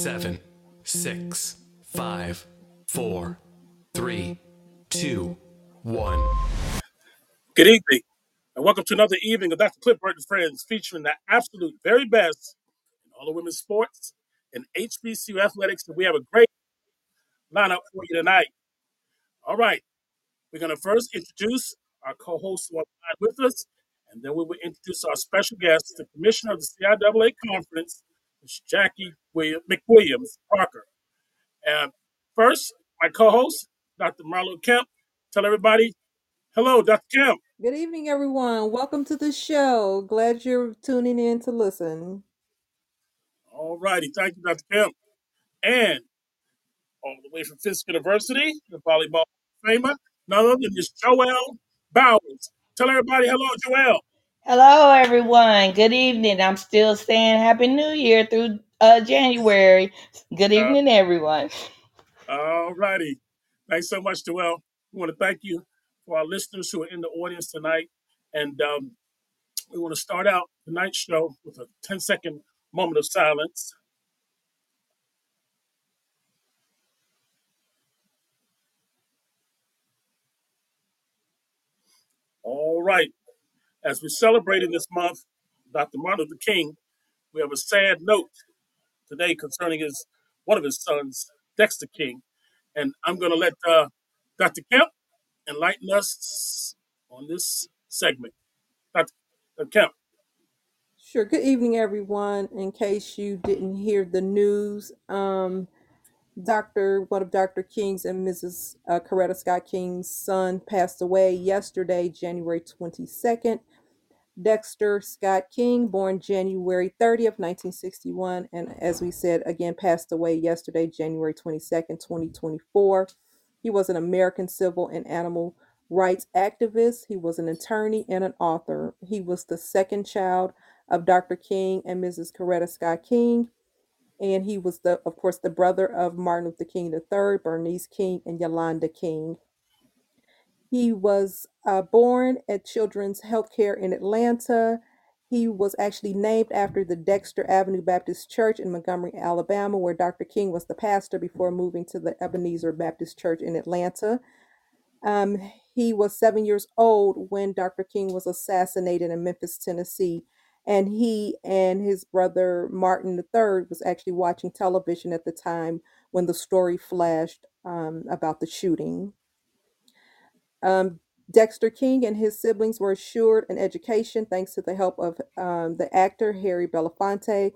7, 6, 5, 4, 3, 2, 1. Good evening, and welcome to another evening of Dr. Cliff Burt and Friends featuring the absolute very best in all the women's sports and HBCU athletics. And we have a great lineup for you tonight. All right, we're going to first introduce our co host who are with us, and then we will introduce our special guest, the Commissioner of the CIAA Conference, Ms. Jacquie William, McWilliams Parker. And first, my co host, Dr. Marlo Kemp. Tell everybody hello, Dr. Kemp. Good evening, everyone. Welcome to the show. Glad you're tuning in to listen. All righty, thank you, Dr. Kemp. And all the way from Fisk University, the volleyball famer, none other than Miss Joelle Bowers. Tell everybody hello, Joelle. Hello, everyone. Good evening. I'm still saying Happy New Year through uh, January. Good Uh, evening, everyone. all righty. Thanks so much, Joelle. We want to thank you for our listeners who are in the audience tonight. And um, we want to start out tonight's show with a 10 second moment of silence. All right. As we're celebrating this month, Dr. Martin Luther King, we have a sad note today concerning his one of his sons, Dexter King. And I'm going to let uh, Dr. Kemp enlighten us on this segment. Dr. Kemp. Sure. Good evening, everyone. In case you didn't hear the news, um, Dr. one of Dr. King's and Mrs. Uh, Coretta Scott King's son passed away yesterday, January 22nd. Dexter Scott King, born January 30th, 1961, and as we said, again passed away yesterday, January 22nd, 2024. He was an American civil and animal rights activist. He was an attorney and an author. He was the second child of Dr. King and Mrs. Coretta Scott King. And he was the, of course, the brother of Martin Luther King III, Bernice King, and Yolanda King. He was uh, born at Children's Healthcare in Atlanta. He was actually named after the Dexter Avenue Baptist Church in Montgomery, Alabama, where Dr. King was the pastor before moving to the Ebenezer Baptist Church in Atlanta. Um, he was seven years old when Dr. King was assassinated in Memphis, Tennessee. And he and his brother Martin III was actually watching television at the time when the story flashed um, about the shooting. Um, Dexter King and his siblings were assured an education thanks to the help of um, the actor Harry Belafonte,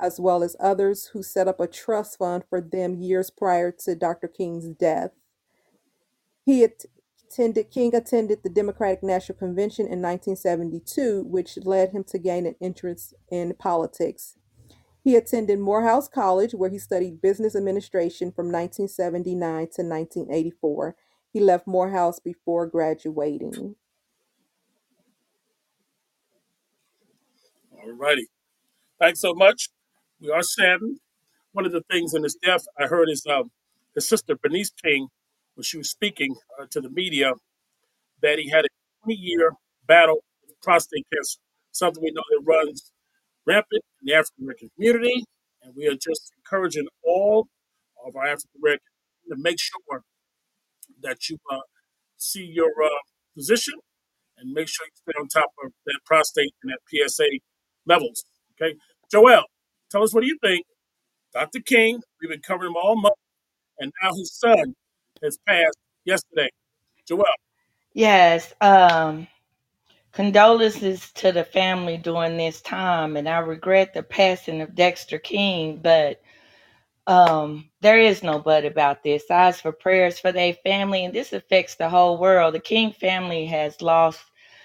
as well as others who set up a trust fund for them years prior to Dr. King's death. He King attended the Democratic National Convention in 1972, which led him to gain an interest in politics. He attended Morehouse College, where he studied business administration from 1979 to 1984. He left Morehouse before graduating. All righty. Thanks so much. We are saddened. One of the things in his death I heard is um, his sister Bernice King, when she was speaking uh, to the media, that he had a 20 year battle with prostate cancer, something we know that runs rampant in the African American community. And we are just encouraging all of our African Americans to make sure that you uh, see your uh, physician and make sure you stay on top of that prostate and that PSA levels. Okay. Joel, tell us what do you think? Dr. King, we've been covering him all month, and now his son has passed yesterday. Joel. Yes. Um, condolences to the family during this time, and I regret the passing of Dexter King, but um, there is no but about this. I ask for prayers for their family, and this affects the whole world. The King family has lost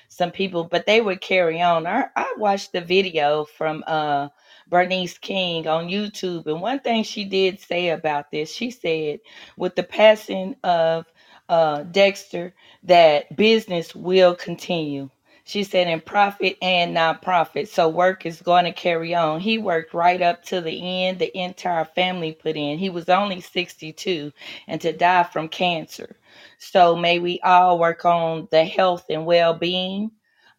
some people, but they would carry on. I, I watched the video from uh, Bernice King on YouTube, and one thing she did say about this, she said, with the passing of uh, Dexter, that business will continue. She said, in profit and nonprofit. So work is going to carry on. He worked right up to the end, the entire family put in. He was only 62 and to die from cancer. So may we all work on the health and well being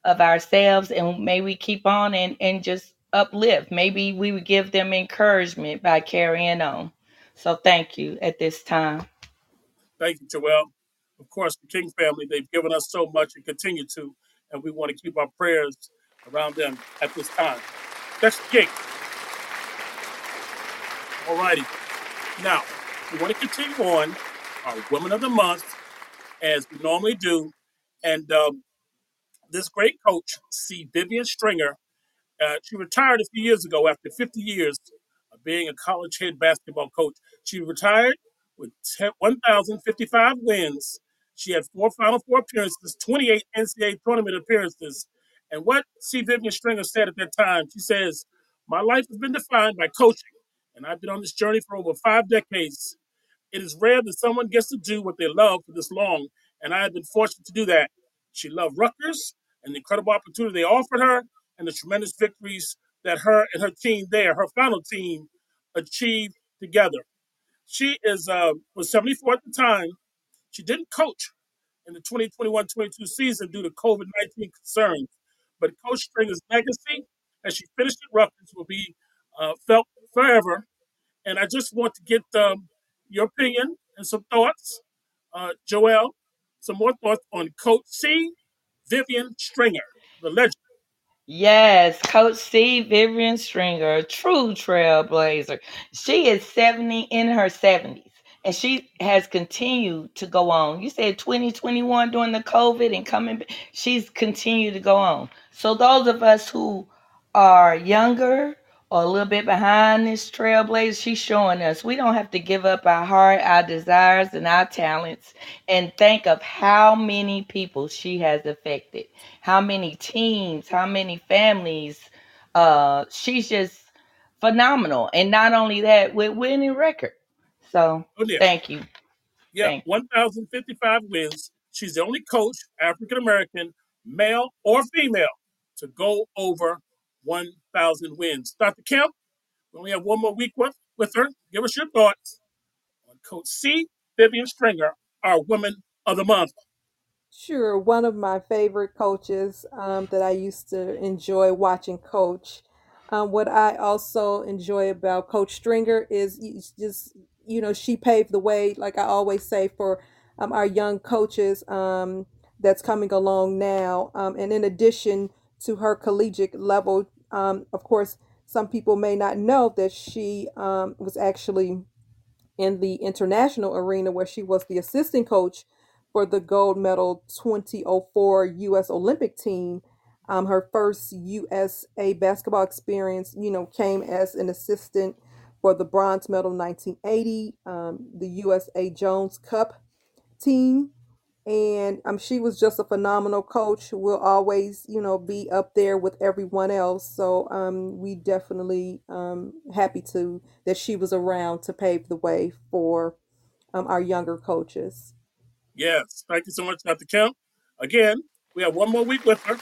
of ourselves and may we keep on and, and just uplift. Maybe we would give them encouragement by carrying on. So thank you at this time. Thank you, Joelle. Of course, the King family, they've given us so much and continue to, and we want to keep our prayers around them at this time. That's King. All righty. Now, we want to continue on our Women of the Month as we normally do. And um, this great coach, C. Vivian Stringer, uh, she retired a few years ago after 50 years of being a college head basketball coach. She retired with 10 1,055 wins. She had four Final Four appearances, 28 NCAA tournament appearances. And what C. Vivian Stringer said at that time, she says, My life has been defined by coaching, and I've been on this journey for over five decades. It is rare that someone gets to do what they love for this long, and I have been fortunate to do that. She loved Rutgers and the incredible opportunity they offered her, and the tremendous victories that her and her team there, her final team, achieved together. She is uh, was 74 at the time. She didn't coach in the 2021-22 season due to COVID-19 concerns, but Coach Stringer's legacy, as she finished at Rutgers, will be uh, felt forever. And I just want to get um, your opinion and some thoughts, uh, Joelle, some more thoughts on Coach C. Vivian Stringer, the legend. Yes, Coach C. Vivian Stringer, true trailblazer. She is 70 in her 70s and she has continued to go on. You said 2021 during the COVID and coming, she's continued to go on. So, those of us who are younger or a little bit behind this trailblazer, she's showing us we don't have to give up our heart, our desires, and our talents and think of how many people she has affected, how many teams, how many families. Uh, she's just phenomenal. And not only that, with winning record. So Oh, yeah. thank you. Yeah, Thank 1,055 wins. She's the only coach, African American, male or female, to go over 1,000 wins. Dr. Kemp, when we have one more week with, with her. Give us your thoughts on Coach C. Vivian Stringer, our Women of the Month. Sure, one of my favorite coaches um, that I used to enjoy watching coach. Um, what I also enjoy about Coach Stringer is just, you know, she paved the way, like I always say, for um, our young coaches um, that's coming along now. Um, and in addition to her collegiate level, um, of course, some people may not know that she um, was actually in the international arena where she was the assistant coach for the gold medal 2004 U.S. Olympic team. Um, her first USA basketball experience, you know, came as an assistant for the bronze medal 1980, um, the USA Jones Cup team. And um, she was just a phenomenal coach. Will always, you know, be up there with everyone else. So um, we definitely um, happy to that she was around to pave the way for um, our younger coaches. Yes, thank you so much, Dr. Kemp. Again, we have one more week with her.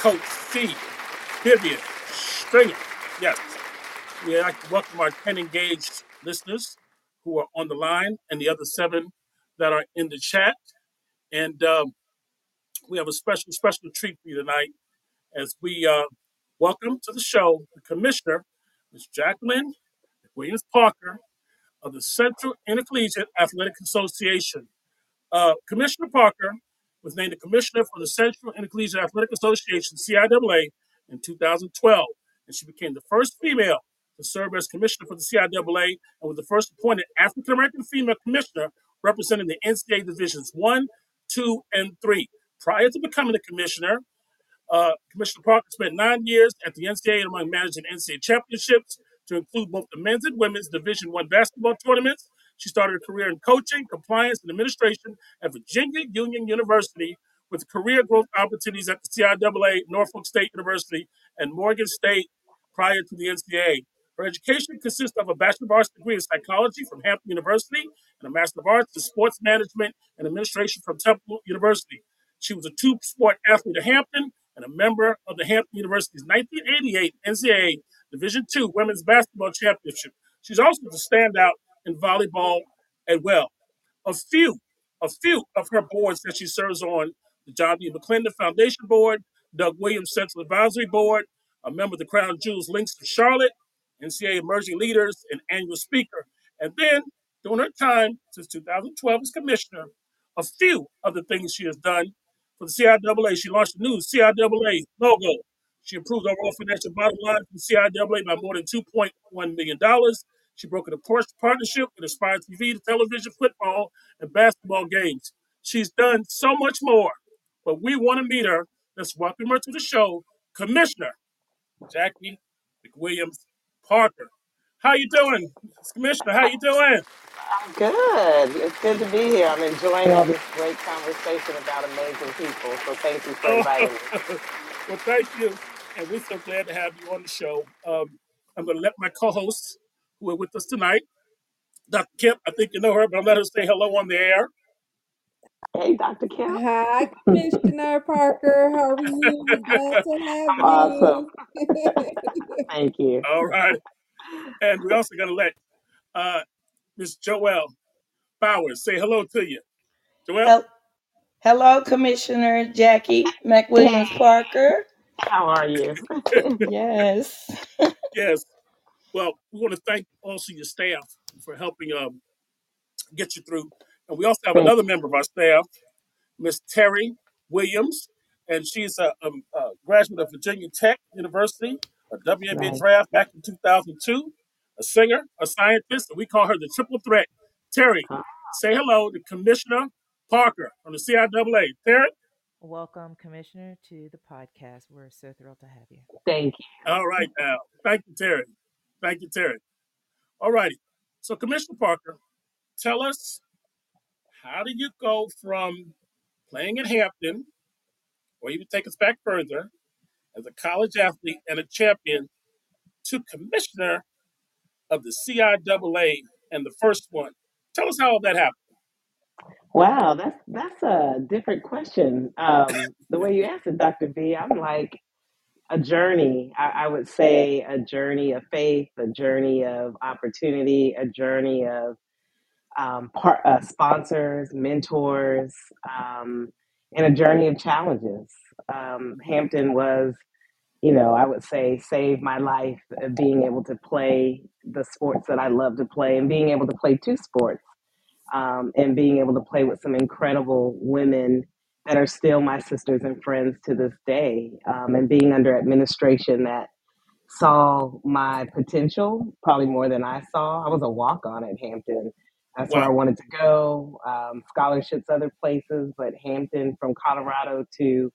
Coach C. Vivian Stringer. Yes, we'd like to welcome our 10 engaged listeners who are on the line and the other seven that are in the chat. And um, we have a special, special treat for you tonight as we uh, welcome to the show the Commissioner, Ms. Jacqueline Williams Parker of the Central Intercollegiate Athletic Association. Uh, Commissioner Parker was named the commissioner for the Central Intercollegiate Athletic Association, CIAA, in 2012, and she became the first female to serve as commissioner for the CIAA and was the first appointed African American female commissioner representing the NCAA divisions one, two, and three. Prior to becoming a commissioner, uh, Commissioner Parker spent nine years at the NCAA among managing NCAA championships to include both the men's and women's Division One basketball tournaments. She started a career in coaching, compliance, and administration at Virginia Union University with career growth opportunities at the CIAA, Norfolk State University, and Morgan State prior to the NCAA. Her education consists of a Bachelor of Arts degree in psychology from Hampton University and a Master of Arts in sports management and administration from Temple University. She was a two sport athlete at Hampton and a member of the Hampton University's 1988 NCAA Division II Women's Basketball Championship. She's also the standout in volleyball as well. A few, a few of her boards that she serves on the John D. McLendon Foundation Board, Doug Williams Central Advisory Board, a member of the Crown Jewels Links of Charlotte, NCAA Emerging Leaders, and annual speaker. And then, during her time since 2012 as commissioner, a few of the things she has done for the CIAA. She launched a new CIAA logo. She improved overall financial bottom line for CIAA by more than $2.1 million. She brokered a par- partnership with Aspire TV to television, football, and basketball games. She's done so much more, but we want to meet her. Let's welcome her to the show, Commissioner Jacquie McWilliams Parker. How you doing, Commissioner? How you doing? I'm Good. It's good to be here. I'm enjoying all this great conversation about amazing people. So thank you for Oh, inviting me. well, thank you, and we're so glad to have you on the show. Um, I'm going to let my co-hosts who are with us tonight, Dr. Kemp. I think you know her, but I'm going to let her say hello on the air. Hey, Dr. Kim. Hi, Commissioner Parker. How are you? We're glad to have I'm awesome. you. Thank you. All right, and we're also going to let uh, Miss Joelle Bowers say hello to you. Joelle, Hel- Hello, Commissioner Jacquie McWilliams Hey, Parker. how are you? Yes. yes. Well, we want to thank also your staff for helping um, get you through, and we also have another member of our staff, Miss Terry Williams, and she's a, um, a graduate of Virginia Tech University, a WNBA Right. draft back in 2002, a singer, a scientist, and we call her the triple threat. Terry, say hello to Commissioner Parker from the CIAA. Terry? Welcome, Commissioner, to the podcast. We're so thrilled to have you. Thank you. All right now. Thank you, Terry. Thank you, Terry. All righty. So, Commissioner Parker, tell us how do you go from playing in Hampton, or even take us back further, as a college athlete and a champion to commissioner of the CIAA and the first one. Tell us how that happened. Wow, that's that's a different question. Um, the way you asked it, Dr. V, I'm like a journey. I, I would say a journey of faith, a journey of opportunity, a journey of um, part, uh, sponsors, mentors, um, and a journey of challenges. Um, Hampton was, you know, I would say saved my life of being able to play the sports that I love to play and being able to play two sports um, and being able to play with some incredible women that are still my sisters and friends to this day um, and being under administration that saw my potential probably more than I saw. I was a walk on at Hampton. That's where I wanted to go. Um, scholarships other places, but Hampton from Colorado to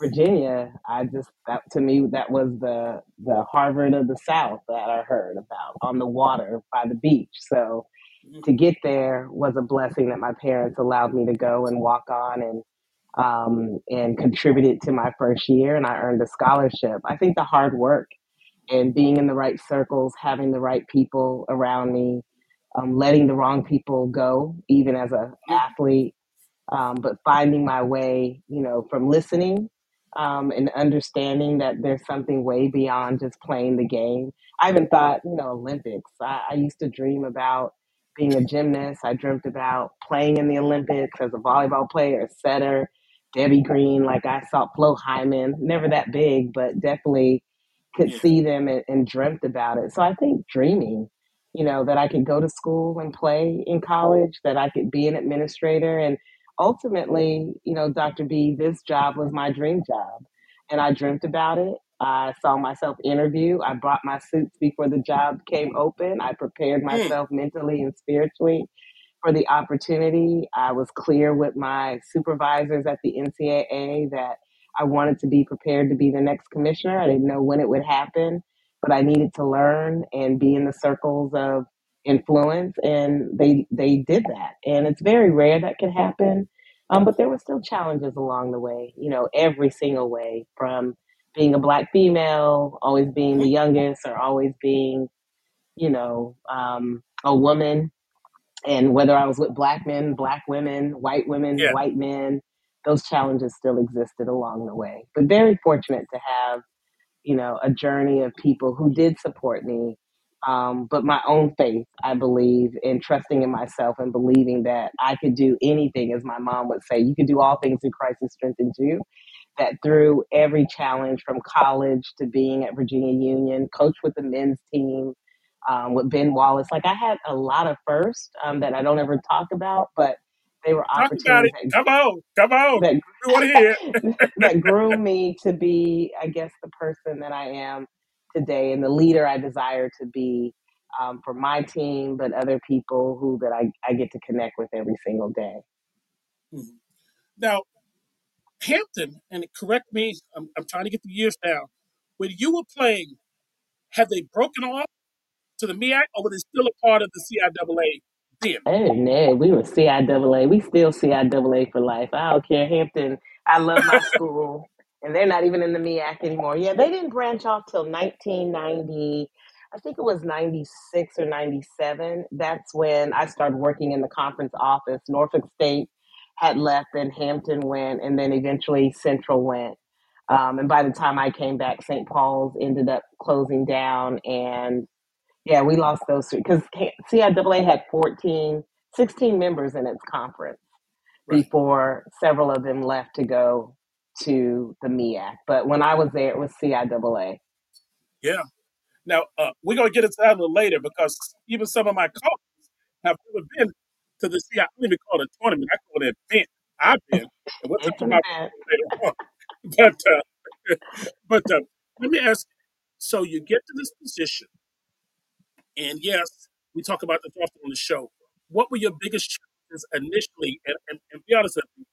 Virginia, I just that to me that was the the Harvard of the South that I heard about on the water by the beach. So Mhm. to get there was a blessing that my parents allowed me to go and walk on and um, and contributed to my first year, and I earned a scholarship. I think the hard work and being in the right circles, having the right people around me, um, letting the wrong people go, even as a athlete, um, but finding my way, you know, from listening um, and understanding that there's something way beyond just playing the game. I even thought, you know, Olympics. I, I used to dream about being a gymnast. I dreamt about playing in the Olympics as a volleyball player, a setter, Debbie Green. Like I saw Flo Hyman, never that big, but definitely could see them and, and dreamt about it. So I think dreaming, you know, that I could go to school and play in college, that I could be an administrator. And ultimately, you know, Dr. B, this job was my dream job. And I dreamt about it. I saw myself interview. I brought my suits before the job came open. I prepared Mm. myself mentally and spiritually for the opportunity. I was clear with my supervisors at the NCAA that I wanted to be prepared to be the next commissioner. I didn't know when it would happen, but I needed to learn and be in the circles of influence, and they they did that. And it's very rare that can happen, um, but there were still challenges along the way. You know, every single way from being a black female, always being the youngest, or always being, you know, um, a woman and whether I was with black men, black women, white women, Yeah. white men, those challenges still existed along the way. But very fortunate to have, you know, a journey of people who did support me. Um, but my own faith, I believe, in trusting in myself and believing that I could do anything, as my mom would say, you can do all things in Christ who strengthens you that through every challenge from college to being at Virginia Union, coach with the men's team, um, with Ben Wallace. Like I had a lot of firsts um, that I don't ever talk about, but they were Talk about opportunities it. Come on. Come on. that We want to hear that, that grew me to be, I guess, the person that I am today and the leader I desire to be um, for my team, but other people who that I, I get to connect with every single day. Mhm. Now, Hampton, and correct me, I'm, I'm trying to get the years down. When you were playing, had they broken off to the MEAC or were they still a part of the CIAA Oh no, we were CIAA. We still CIAA for life. I don't care. Hampton, I love my school, and they're not even in the MEAC anymore. Yeah, they didn't branch off till 1990. I think it was 96 or 97. That's when I started working in the conference office. Norfolk State had left, then Hampton went, and then eventually Central went. Um, and by the time I came back, St. Paul's ended up closing down, and yeah, we lost those three because CIAA had 14, 16 members in its conference Right. before several of them left to go to the MEAC. But when I was there, it was CIAA. Yeah. Now, uh, we're going to get into that a little later because even some of my colleagues have never been to the CI. I don't even call it a tournament. I call it an event. I've been. And we'll It's talk an about event. later on. But, uh, but uh, let me ask you. So you get to this position, and yes, we talk about this often on the show. What were your biggest challenges initially? And, and, and be honest with me,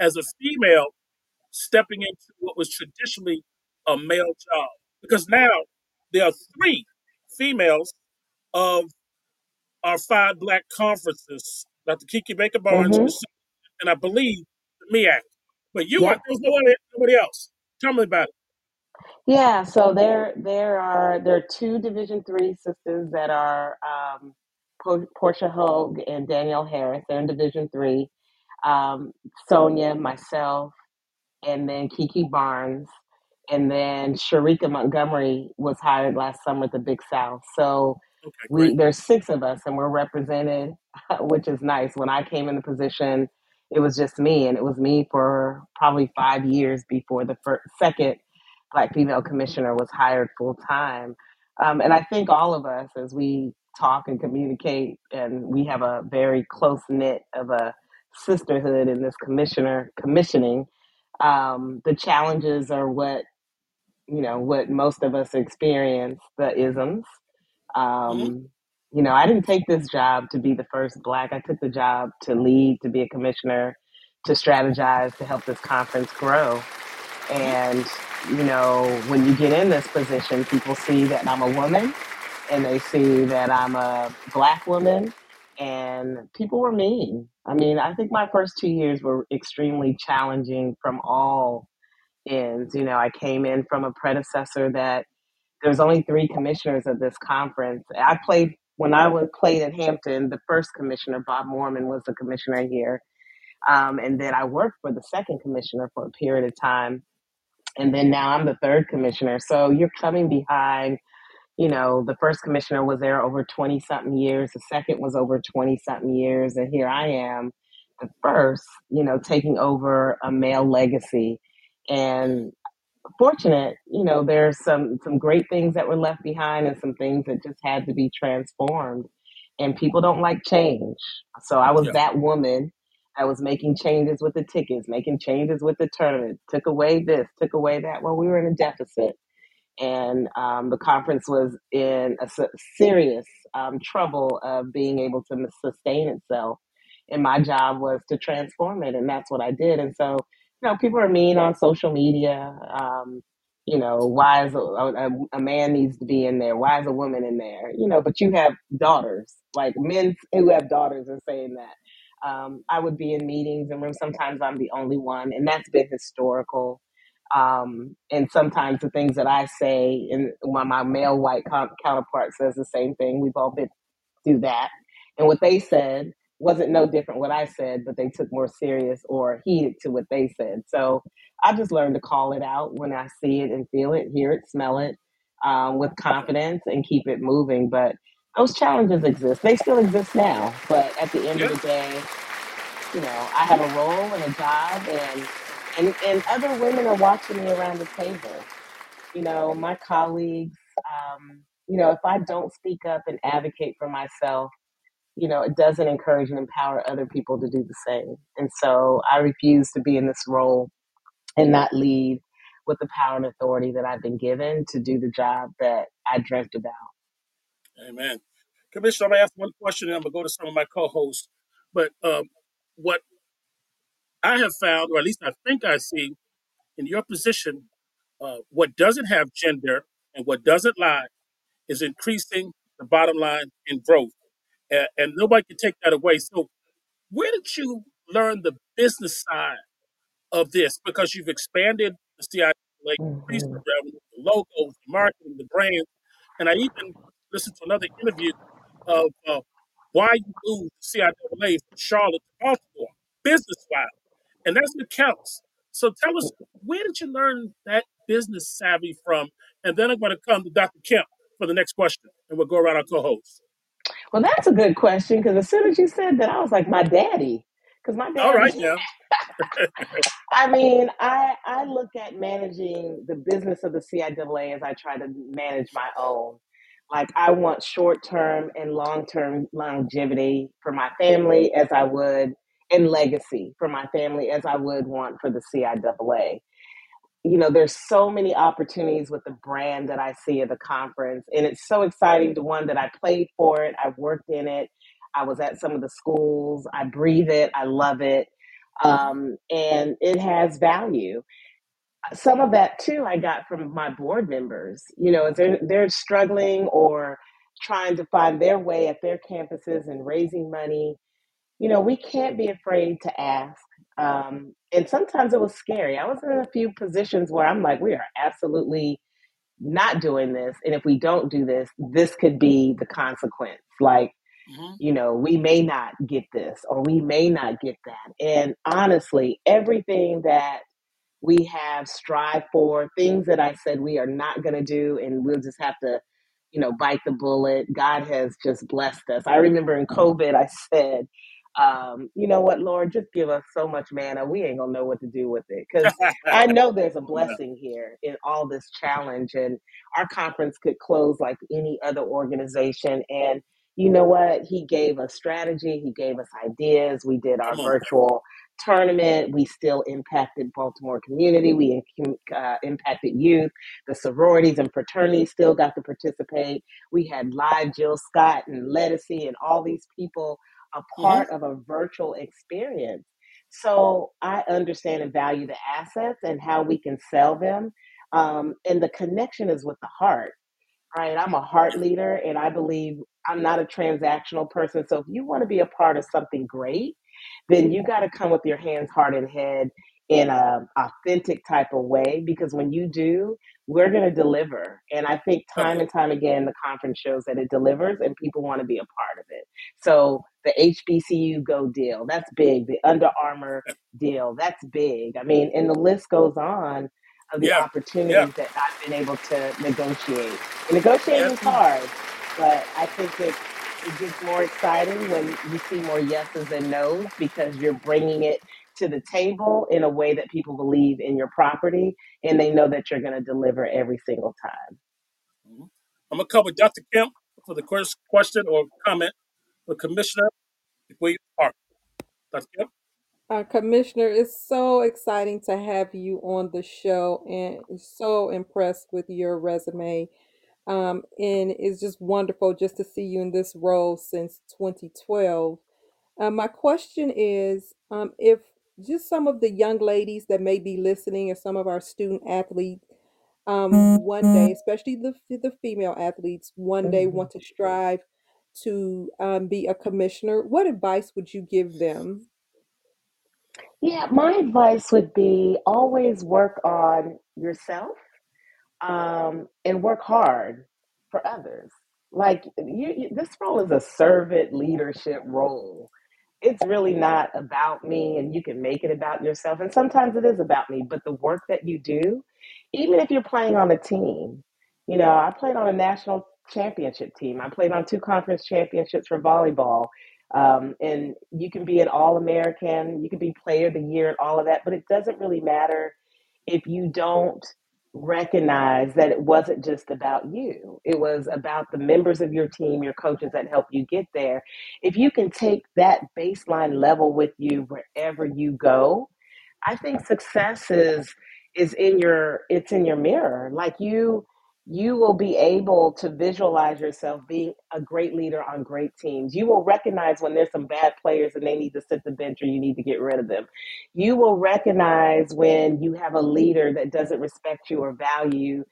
as a female stepping into what was traditionally a male job, because now there are three females of our five black conferences, Dr. Kiki Baker Barnes, hmm and I believe the MEAC. But you Yeah. weren't, there nobody, nobody else. Tell me about it. Yeah, so there there are there are two Division three sisters that are um, Por- Portia Hogue and Danielle Harris. They're in Division three. Um, Sonja, myself, and then Kiki Barnes, and then Sherika Montgomery was hired last summer at the Big South. So Okay, we there's six of us, and we're represented, which is nice. When I came in the position, it was just me, and it was me for probably five years before the first, second black female commissioner was hired full time. Um, and I think all of us, as we talk and communicate, and we have a very close knit of a sisterhood in this commissioner commissioning um, the challenges are what you know what most of us experience the isms. Um, you know i didn't take this job to be the first black. I took the job to lead to be a commissioner to strategize to help this conference grow. Hmm and you know when you get in this position people see that i'm a woman and they see that i'm a black woman and people were mean i mean i think my first two years were extremely challenging from all ends. You know, I came in from a predecessor that there's only three commissioners of this conference. I played when I was played at Hampton. The first commissioner, Bob Moorman, was the commissioner here, um, and then I worked for the second commissioner for a period of time, and then now I'm the third commissioner. So you're coming behind. You know, the first commissioner was there over 20 something years. The second was over 20 something years, and here I am, the first. You know, taking over a male legacy and fortunate, you know, there's some some great things that were left behind and some things that just had to be transformed. And people don't like change. So I was Yeah. that woman that was making changes with the tickets, making changes with the tournament, took away this, took away that. Well, we were in a deficit and um, the conference was in a serious um, trouble of being able to sustain itself. And my job was to transform it, and that's what I did. And so, you know, people are mean on social media. Um, you know, why is a, a, a man needs to be in there? Why is a woman in there? You know, but you have daughters, like men who have daughters are saying that. Um, I would be in meetings and rooms. Sometimes I'm the only one, and that's been historical um, and sometimes the things that I say, and when my male white counterpart says the same thing, we've all been through that. And what they said wasn't no different what I said, but they took more serious or heeded to what they said. So I just learned to call it out when I see it and feel it, hear it, smell it, um, with confidence and keep it moving. But those challenges exist. They still exist now. But at the end of Yeah. the day, you know, I have a role and a job, and and and other women are watching me around the table. You know, my colleagues. Um, you know, if I don't speak up and advocate for myself, you know, it doesn't encourage and empower other people to do the same. And so I refuse to be in this role and not lead with the power and authority that I've been given to do the job that I dreamt about. Amen. Commissioner, I'm gonna ask one question, and I'm gonna go to some of my co-hosts. But um, what I have found, or at least I think I see in your position, uh, what doesn't have gender and what doesn't lie is increasing the bottom line in growth, and, and nobody can take that away. So, where did you learn the business side of this? Because you've expanded the CIAA, increased hmm the revenue, the logos, the marketing, the brand, and I even listened to another interview of uh, why you moved the CIAA from Charlotte to Baltimore, business wise, and that's what counts. So tell us, where did you learn that business savvy from? And then I'm going to come to Dr. Kemp for the next question, and we'll go around our co-hosts. Well, that's a good question because as soon as you said that, I was like, my daddy. Because my All dad right, now. I mean, I I look at managing the business of the CIAA as I try to manage my own. Like I want short term and long term longevity for my family as I would and legacy for my family as I would want for the CIAA. You know, there's so many opportunities with the brand that I see at the conference, and it's so exciting to one that I played for it, I worked in it, I was at some of the schools, I breathe it, I love it, um, and it has value some of that too I got from my board members. You know, they're they're struggling or trying to find their way at their campuses and raising money. You know, we can't be afraid to ask. Um, and sometimes it was scary. I was in a few positions where I'm like, we are absolutely not doing this, and if we don't do this, this could be the consequence. Like, hmm you know, we may not get this or we may not get that. And honestly, everything that we have strive for things that I said we are not going to do, and we'll just have to, you know, bite the bullet. God has just blessed us. I remember in COVID, I said, um, you know what, Lord, just give us so much manna, we ain't gonna know what to do with it. Because I know there's a blessing here in all this challenge, and our conference could close like any other organization. And you know what? He gave us strategy, he gave us ideas. We did our virtual tournament. We still impacted Baltimore community. We uh, impacted youth. The sororities and fraternities still got to participate. We had live Jill Scott and Ledisi and all these people a hmm part of a virtual experience. So I understand and value the assets and how we can sell them. Um, and the connection is with the heart right? I'm a heart leader and I believe I'm not a transactional person. So if you want to be a part of something great, then you got to come with your hands, heart, and head in a authentic type of way because when you do, we're going to deliver. And I think time and time again, the conference shows that it delivers and people want to be a part of it. So the HBCU Go deal, that's big. The Under Armour deal, that's big. I mean, and the list goes on of the Yeah. Yeah. opportunities that I've been able to negotiate. And Yeah. negotiating is hard, but I think it it gets more exciting when you see more yeses and nos because you're bringing it to the table in a way that people believe in your property and they know that you're going to deliver every single time. Mhm. I'm going to come with Dr. Kemp for the first question or comment for Commissioner William Park. Dr. Kemp? Uh, Commissioner, it's so exciting to have you on the show and so impressed with your resume. Um, and it's just wonderful just to see you in this role since 2012. Uh, my question is um, if just some of the young ladies that may be listening or some of our student athletes um, one day, especially the, the female athletes, one day Mhm. want to strive to um, be a commissioner, what advice would you give them? Yeah, my advice would be always work on yourself um, and work hard for others. Like you, you, this role is a servant leadership role. It's really not about me, and you can make it about yourself. And sometimes it is about me, but the work that you do, even if you're playing on a team, you know, I played on a national championship team. I played on two conference championships for volleyball. Um, and you can be an All American, you can be Player of the Year, and all of that, but it doesn't really matter if you don't recognize that it wasn't just about you. It was about the members of your team, your coaches that helped you get there. If you can take that baseline level with you wherever you go, I think success is is in your it's in your mirror. Like you you will be able to visualize yourself being a great leader on great teams. You will recognize when there's some bad players and they need to sit the bench or you need to get rid of them. You will recognize when you have a leader that doesn't respect you or value, you,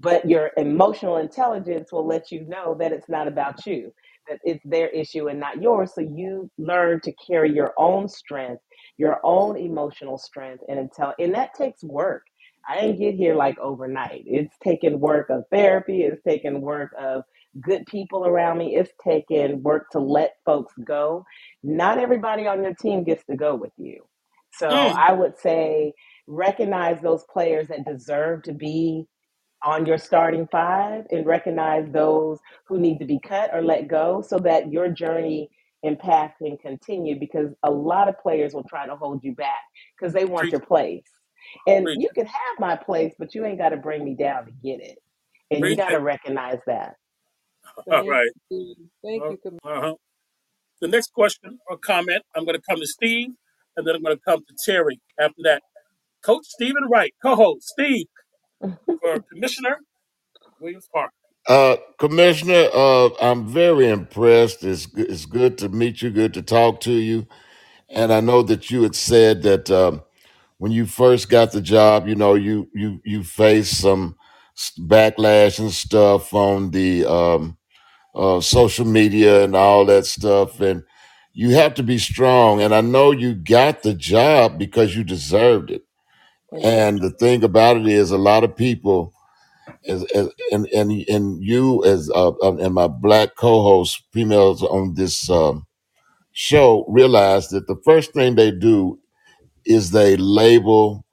but your emotional intelligence will let you know that it's not about you, that it's their issue and not yours. So you learn to carry your own strength your own emotional strength and intel and that takes work i didn't get here like overnight. It's taken work of therapy it's taken work of good people around me it's taken work to let folks go. Not everybody on your team gets to go with you. So Mm, i would say recognize those players that deserve to be on your starting five and recognize those who need to be cut or let go so that your journey and path can continue because a lot of players will try to hold you back because they want your place. And preach, you can have my place, but you ain't got to bring me down to get it. And you got to recognize that. All Thank right. you. Thank Uh you, Camille. huh. The next question or comment, I'm going to come to Steve, and then I'm going to come to Terry after that. Coach Stephen Wright, co-host Steve for Commissioner Williams Park. Uh, Commissioner, uh, I'm very impressed. It's g- it's good to meet you. Good to talk to you. And I know that you had said that um, when you first got the job, you know, you you you faced some s- backlash and stuff on the um, uh, social media and all that stuff, and you have to be strong. And I know you got the job because you deserved it. And the thing about it is, a lot of people as, as and and and you as uh, uh, and my black co-hosts, females on this um, show, realize that the first thing they do is they label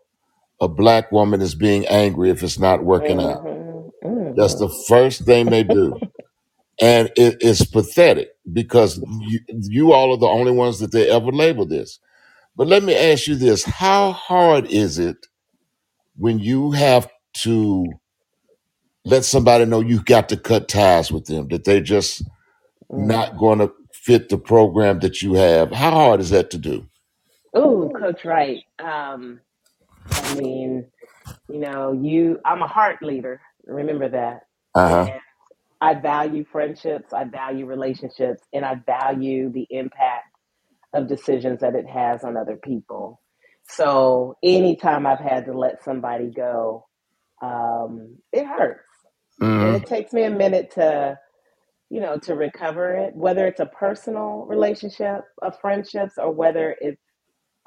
a black woman as being angry if it's not working out. Mm-hmm. That's Mm-hmm. the first thing they do, and it, it's pathetic because you, you all are the only ones that they ever label this. But let me ask you this: How hard is it when you have to let somebody know you've got to cut ties with them that they're just Mm. not going to fit the program that you have. How hard is that to do? Ooh, Coach Wright. Um, I mean, you know, you I'm a heart leader. Remember that. Uh huh. I value friendships, I value relationships, and I value the impact of decisions that it has on other people. So anytime I've had to let somebody go, um, it hurts. And hmm it takes me a minute to, you know, to recover it, whether it's a personal relationship, of friendships, or whether it's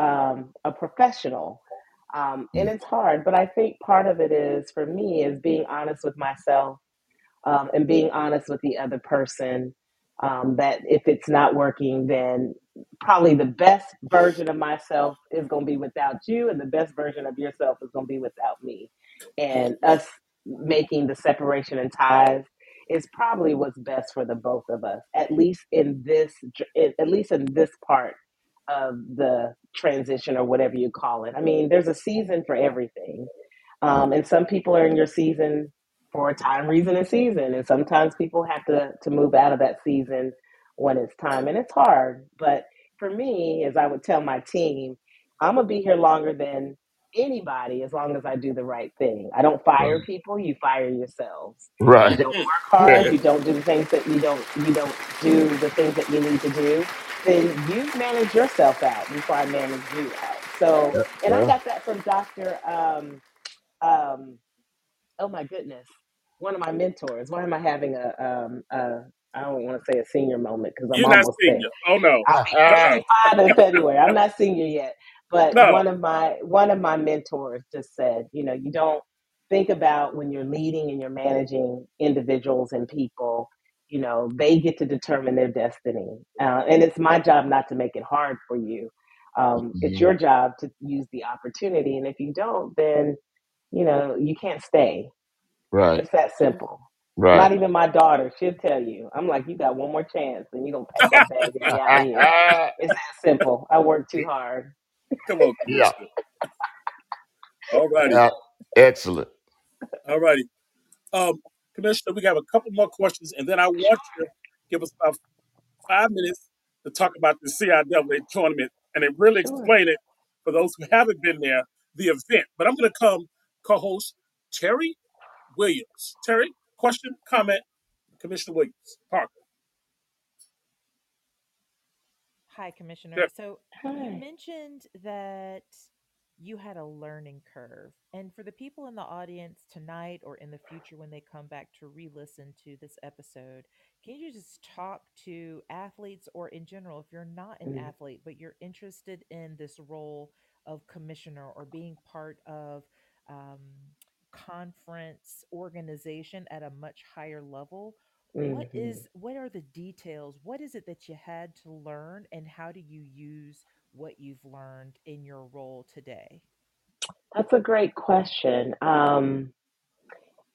um, a professional. Um, and it's hard, but I think part of it is for me is being honest with myself um, and being honest with the other person um, that if it's not working, then probably the best version of myself is going to be without you, and the best version of yourself is going to be without me. And us making the separation and ties is probably what's best for the both of us, at least in this, at least in this part of the transition or whatever you call it. I mean, there's a season for everything um, and some people are in your season for a time, reason, and season. And sometimes people have to, to move out of that season when it's time. And it's hard. But for me, as I would tell my team, I'm going to be here longer than anybody as long as I do the right thing. I don't fire people, you fire yourselves. You Right. don't Mm, work hard, you don't do the things that you don't you don't do the things that you need to do, then you manage yourself out before I manage you out. So and I got that from Dr. Um, um oh my goodness one of my mentors why am i having a um a i don't want to say a senior moment because i'm You're not almost there senior. Oh no. i'll Ah, be 55 in february i'm not senior yet but no. one of my one of my mentors just said you know you don't think about when you're leading and you're managing individuals and people you know they get to determine their destiny uh, and it's my job not to make it hard for you um, it's your job to use the opportunity and if you don't then you know, you can't stay. Right. It's that simple. Right. Not even my daughter. She'll tell you. I'm like, you got one more chance, and you gonna pack that bag and be out of here. It's that simple. I work too hard. Come on, yeah. Commissioner. All righty. Yeah. Excellent. All righty. Commissioner, we have a couple more questions, and then I want you to give us about five minutes to talk about the CIAA tournament and then really Sure. explain it for those who haven't been there, the event. But I'm going to come co-host Terry Williams. Terry, question, comment, Commissioner Williams. Parker. Hi, Commissioner. Yeah. So you Hi. mentioned that you had a learning curve. And for the people in the audience tonight or in the future when they come back to re listen to this episode, can you just talk to athletes or in general, if you're not an Mm, athlete, but you're interested in this role of commissioner or being part of um, conference organization at a much higher level? what mhm. is what are the details what is it that you had to learn and how do you use what you've learned in your role today That's a great question. Um,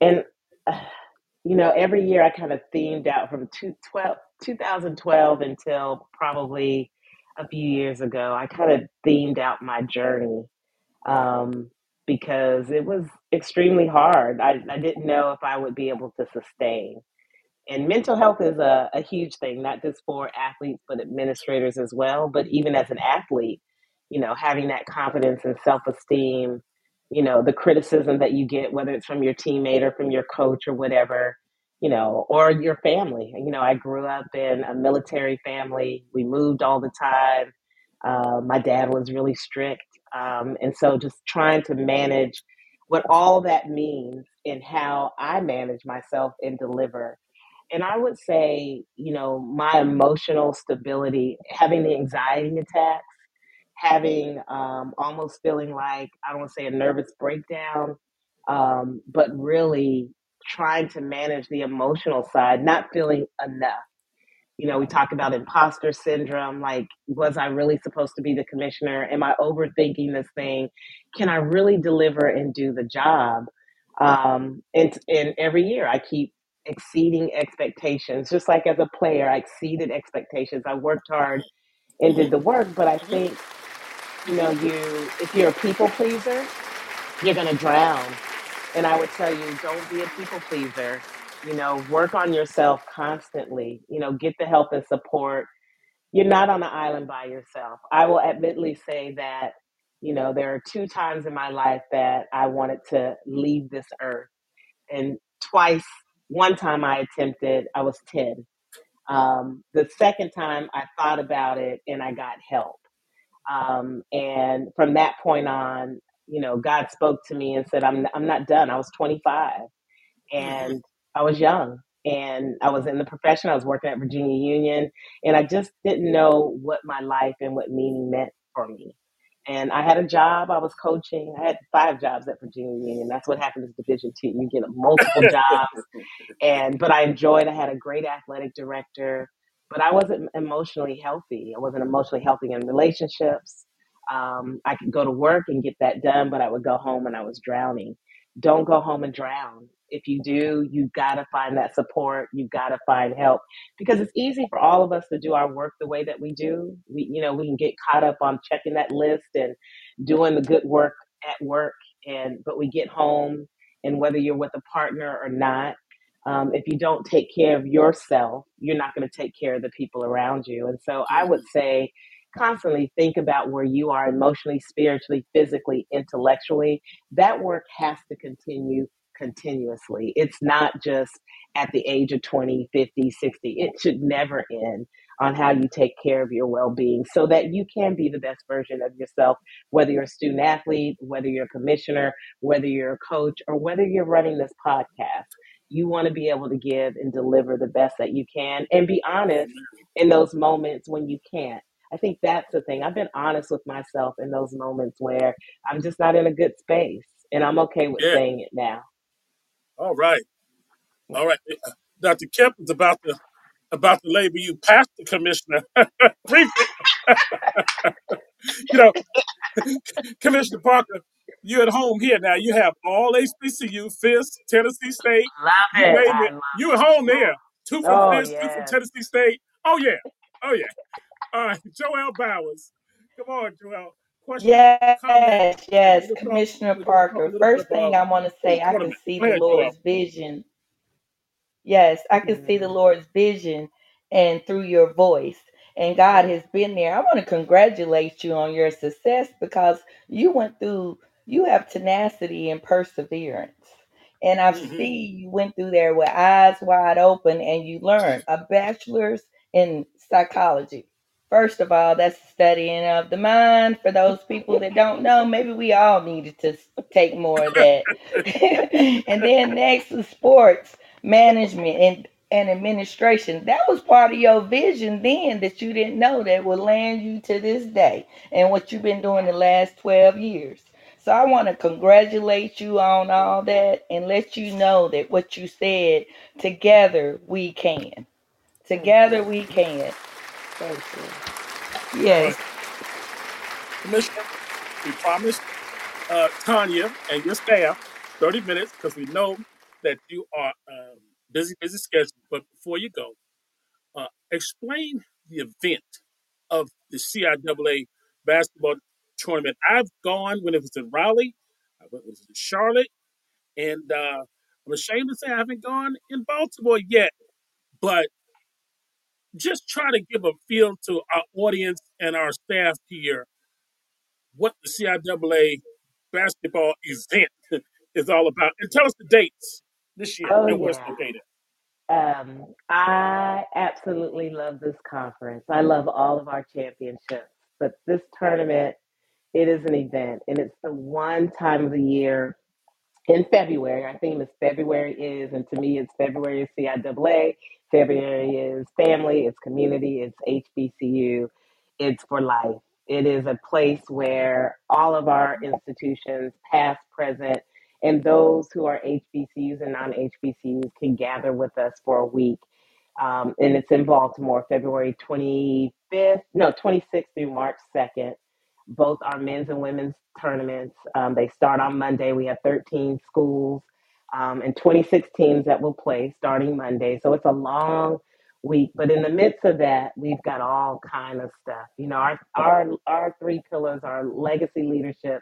and uh, you know, every year I kind of themed out from two twelve, two thousand twelve until probably a few years ago. I kind of themed out my journey um, because it was extremely hard. I, I didn't know if I would be able to sustain. And mental health is a, a huge thing, not just for athletes, but administrators as well. But even as an athlete, you know, having that confidence and self esteem, you know, the criticism that you get, whether it's from your teammate or from your coach or whatever, you know, or your family. You know, I grew up in a military family, we moved all the time. Uh, my dad was really strict. Um, and so just trying to manage what all that means and how I manage myself and deliver and I would say, you know, my emotional stability, having the anxiety attacks, having um, almost feeling like, I don't want to say a nervous breakdown, um, but really trying to manage the emotional side, not feeling enough you know, we talk about imposter syndrome. Like, was I really supposed to be the commissioner? Am I overthinking this thing? Can I really deliver and do the job? Um, and, and every year I keep exceeding expectations. Just like as a player, I exceeded expectations. I worked hard and did the work, but I hmm think, you know, you, if you're a people pleaser, you're going to drown. And I would tell you, don't be a people pleaser. You know, work on yourself constantly. You know, get the help and support. You're not on the island by yourself. I will admittedly say that, you know, there are two times in my life that I wanted to leave this earth. And twice, one time I attempted, I was 10. Um, the second time I thought about it and I got help um, and from that point on, you know, God spoke to me and said, "I'm I'm not done." I was 25 hmm and I was young and I was in the profession. I was working at Virginia Union, and I just didn't know what my life and what meaning meant for me. And I had a job. I was coaching. I had five jobs at Virginia Union. That's what happens at Division Two. You get multiple jobs and but I enjoyed. I had a great athletic director, but I wasn't emotionally healthy. I wasn't emotionally healthy in relationships. Um, I could go to work and get that done, but I would go home and I was drowning. Don't go home and drown. If you do, you gotta find that support. You gotta find help because it's easy for all of us to do our work the way that we do. We, you know, we can get caught up on checking that list and doing the good work at work, and but we get home and whether you're with a partner or not um, if you don't take care of yourself, you're not going to take care of the people around you. And so I would say constantly think about where you are emotionally, spiritually, physically, intellectually. That work has to continue continuously. It's not just at the age of 20, 50, 60. It should never end on how you take care of your well being so that you can be the best version of yourself, whether you're a student athlete, whether you're a commissioner, whether you're a coach, or whether you're running this podcast you want to be able to give and deliver the best that you can and be honest in those moments when you can't. I think that's the thing. I've been honest with myself in those moments where I'm just not in a good space and I'm okay with Yeah. saying it now. All right. All right. Uh, Dr. Kemp is about to about to label you past the commissioner. Briefly, you know, Commissioner Parker, you're at home here now. You have all HBCU, Fisk, Tennessee State, Love you it. name I it. love You at home there. Two from Oh, Fisk, two from yes. Tennessee State. Oh yeah. Oh yeah. All right, Joel Bowers. Come on, Joel. Question. Yes, We're yes. Commissioner talk Parker. First thing I want to say, I can see the. Lord's vision Yes, I can see the Mm. Lord's vision and through your voice. And God has been there. I want to congratulate you on your success because you went through, you have tenacity and perseverance. And I hmm see you went through there with eyes wide open and you learned a bachelor's in psychology. First of all, that's studying of the mind. For those people that don't know, maybe we all needed to take more of that. and then next is sports management and, and administration. That was part of your vision then that you didn't know that will land you to this day and what you've been doing the last 12 years. So I want to congratulate you on all that and let you know that what you said, together we can. Together we can. Thank you. All right, Yes. Commissioner. We promised uh, Tanya and your staff 30 minutes because we know that you are um, busy, busy schedule. But before you go, uh, explain the event of the CIAA basketball tournament. I've gone when it was in Raleigh, I went when it was in Charlotte, and uh, I'm ashamed to say I haven't gone in Baltimore yet. But just try to give a feel to our audience and our staff here what the CIAA basketball event is all about. And tell us the dates this year Oh, and where it's yeah. located. Um, I absolutely love this conference. I love all of our championships, but this tournament, it is an event, and it's the one time of the year in February. Our theme is February is, and to me, it's February is CIAA. February is family, it's community, it's HBCU, it's for life. It is a place where all of our institutions, past, present, and those who are HBCUs and non HBCUs can gather with us for a week. Um, and it's in Baltimore, February 25th, no, 26th through March 2nd both our men's and women's tournaments. Um, they start on Monday. We have 13 schools um, and 26 teams that will play starting Monday. So it's a long week, but in the midst of that, we've got all kind of stuff. You know, our our our three pillars are legacy leadership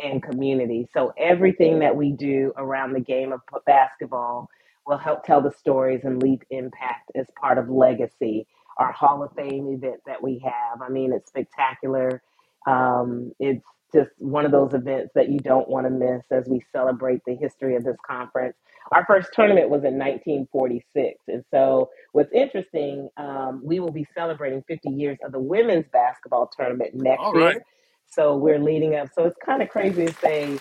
and community. So everything that we do around the game of basketball will help tell the stories and leave impact as part of legacy. Our Hall of Fame event that we have. I mean, it's spectacular um, it's just one of those events that you don't want to miss as we celebrate the history of this conference. Our first tournament was in 1946. And so, what's interesting, um, we will be celebrating 50 years of the women's basketball tournament next All right. year. So, we're leading up. So, it's kind of crazy to say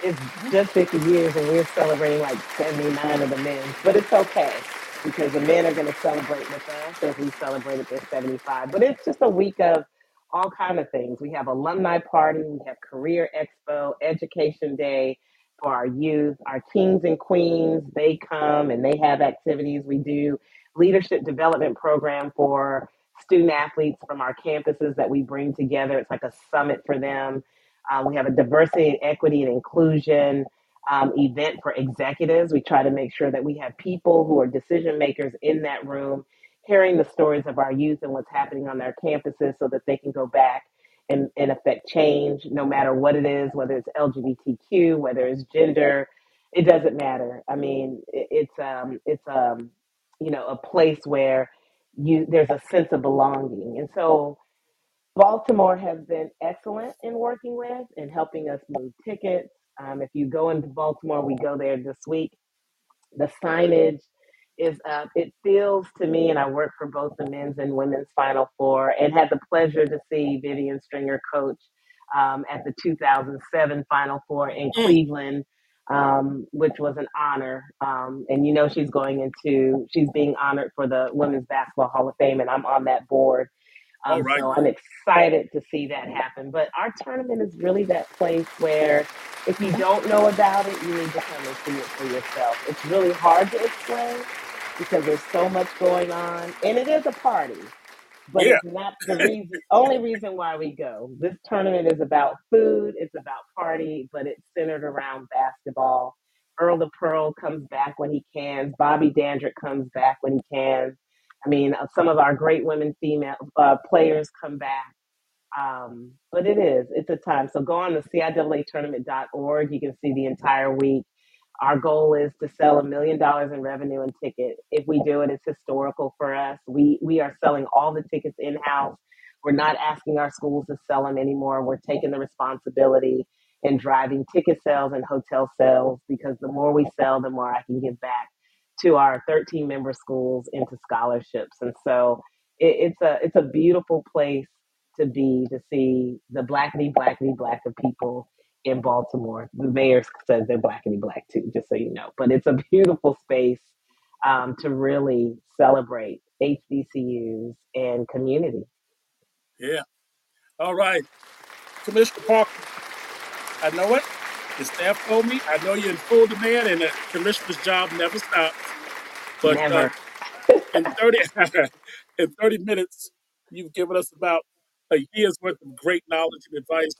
it's Mhm. just 50 years and we're celebrating like 79 of the men, but it's okay because the men are going to celebrate with us as we celebrated their 75. But it's just a week of all kind of things. We have alumni party, we have career expo, education day for our youth, our kings and queens. They come and they have activities. We do leadership development program for student athletes from our campuses that we bring together. It's like a summit for them. Um, we have a diversity and equity and inclusion um, event for executives. We try to make sure that we have people who are decision makers in that room hearing the stories of our youth and what's happening on their campuses so that they can go back and, and affect change no matter what it is, whether it's LGBTQ, whether it's gender, it doesn't matter. I mean, it, it's um it's um you know a place where you there's a sense of belonging. And so Baltimore has been excellent in working with and helping us move tickets. Um, if you go into Baltimore, we go there this week the signage is up. It feels to me, and I work for both the men's and women's Final Four, and had the pleasure to see Vivian Stringer coach um, at the 2007 Final Four in Mm. Cleveland, um, which was an honor. Um, and you know, she's going into, she's being honored for the Women's Basketball Hall of Fame, and I'm on that board All um, right. so I'm excited to see that happen. But our tournament is really that place where if you don't know about it, you need to come and see it for yourself. It's really hard to explain because there's so much going on, and it is a party. but Yeah, it's not the reason only reason why we go. This tournament is about food, it's about party, but it's centered around basketball. Earl the Pearl comes back when he can. Bobby Dandridge comes back when he can. I mean, uh, some of our great women female uh, players come back. Um, but it is, it's a time. So go on to CIAA tournament.org. You can see the entire week. Our goal is to sell a million dollars in revenue and ticket. If we do it, it's historical for us. We we are selling all the tickets in house. We're not asking our schools to sell them anymore. We're taking the responsibility and driving ticket sales and hotel sales because the more we sell, the more I can give back to our 13 member schools into scholarships. And so it, it's a it's a beautiful place to be to see the blackity blackity black of people in Baltimore. The mayor says they're black blackity black too, just so you know. But it's a beautiful space um, to really celebrate HBCUs and community. yeah. All right, Commissioner Parker. I know it. The staff told me. I know you're in full demand, and the commissioner's job never stops. But uh, in 30 in 30 minutes, you've given us about a year's worth of great knowledge and advice,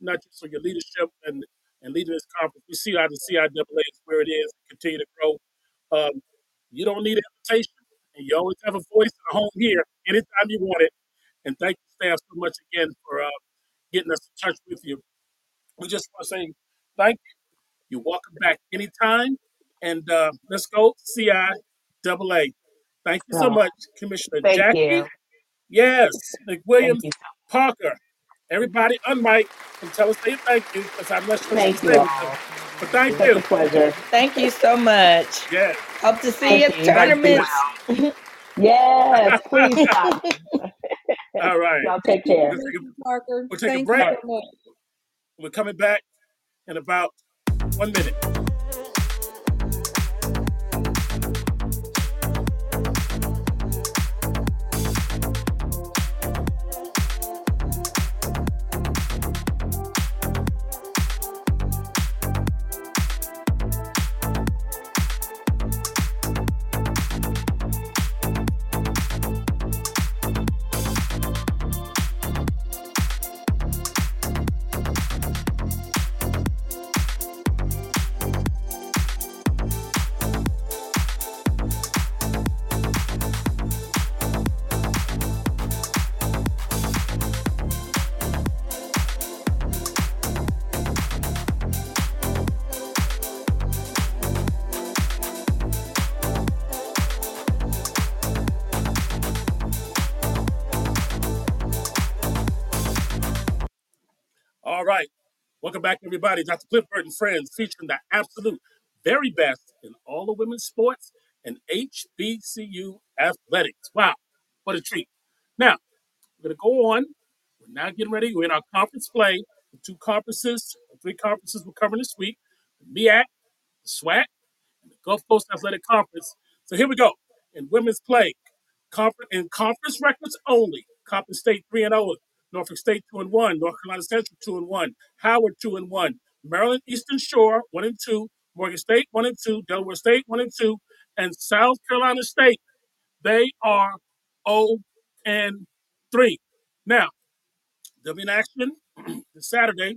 not just for your leadership and, and leading this conference. We see how the CIAA is where it is, continue to grow. Um, you don't need an invitation, and you always have a voice and a home here anytime you want it. And thank you, staff, so much again for uh, getting us in touch with you. We just want to say thank you. You're welcome back anytime. And uh, let's go, CIAA. Thank you so Oh, much, Commissioner thank Jacquie. you. Yes, Thank McWilliams, you. Parker. Everybody unmic and tell us they thank you because I'm not sure she can Thank you stay with all. But thank Such a you. pleasure. Thank you so much. Yes. Hope to see you Thank at you. You guys be tournaments. well. Yes, please stop. All right. Y'all take care. We'll take a, Parker. we'll take Thank you break. All so right. much. We're coming back in about one minute. Welcome back, everybody. Dr. Cliff Burt and Friends featuring the absolute very best in all the women's sports and HBCU athletics. Wow. What a treat. Now, we're going to go on. We're now getting ready. We're in our conference play. The two conferences, three conferences we're covering this week. The MEAC, the SWAC, and the Gulf Coast Athletic Conference. So here we go. In women's play, conference in conference records only. Coppin State three and zero, Norfolk State two and one, North Carolina Central two and one, Howard two and one, Maryland Eastern Shore one and two, Morgan State one and two, Delaware State one and two, and South Carolina State they are 0 and 3. Now, they'll be in action this Saturday,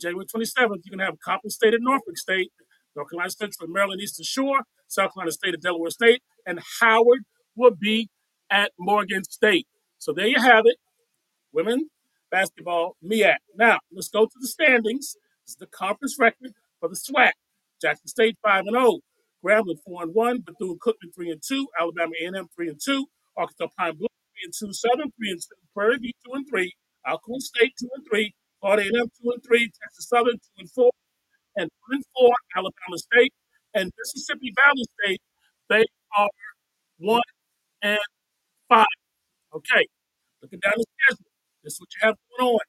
January 27th. You can have Coppin State and Norfolk State, North Carolina Central, and Maryland Eastern Shore, South Carolina State and Delaware State, and Howard will be at Morgan State. So there you have it women basketball MEAC. Now, let's go to the standings. This is the conference record for the SWAC. Jackson State 5 and 0, Grambling 4 and 1, Bethune Cookman 3 and 2, Alabama A&M 3 and 2, Arkansas Pine Bluff 3 and 2, Southern 3 and 2, Prairie View 2 and 3, Alcorn State 2 and 3, Florida A&M 2 and 3, Texas Southern 2 and 4, and 1 and 4, Alabama State, and Mississippi Valley State. They are 1 and 5. Okay. Looking down the schedule, this is what you have going on.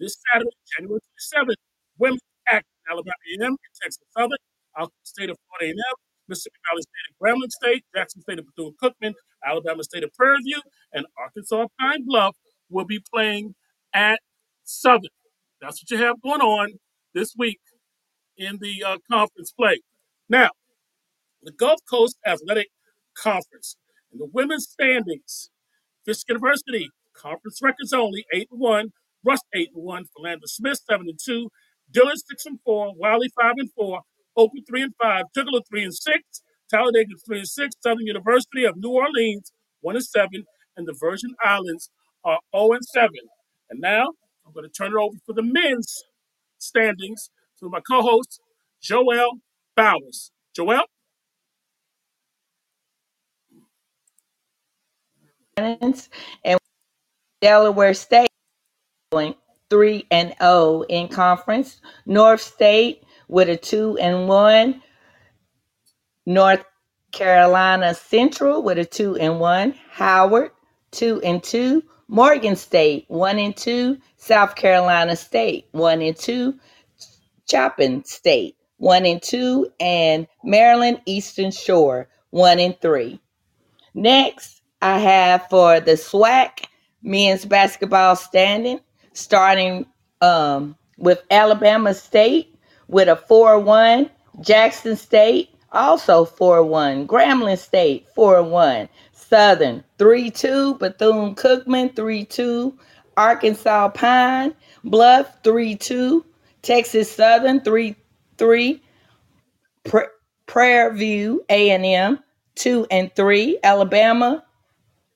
This Saturday, January 27th, women's act Alabama A&M Texas Southern, Alabama State of Florida A&M, Mississippi Valley State of Grambling State, Jackson State of Bethune Cookman, Alabama State of Prairie View, and Arkansas Pine Bluff will be playing at Southern. That's what you have going on this week in the uh, conference play. Now, the Gulf Coast Athletic Conference and the women's standings. Fisk University Conference records only, 8 and 1. Rust 8 and 1. Philander Smith 7 and 2. Dillard 6 and 4. Wiley 5 and 4. Oakwood 3 and 5. Tougaloo 3 and 6. Talladega 3 and 6. Southern University of New Orleans 1 and 7. And the Virgin Islands are 0 and 7. And now I'm going to turn it over for the men's standings to my co-host, Joel Bowers. Joel? and Delaware State three and zero in conference. North State with a two and one. North Carolina Central with a two and one. Howard two and two. Morgan State one and two. South Carolina State one and two. Coppin State one and two, and Maryland Eastern Shore one and three. Next, I have for the SWAC men's basketball standing, starting um, with Alabama State with a 4 1, Jackson State also 4 1, Grambling State 4 1, Southern 3 2, Bethune Cookman 3 2, Arkansas Pine Bluff 3 2, Texas Southern 3 3, Prairie View A&M 2 and 3, Alabama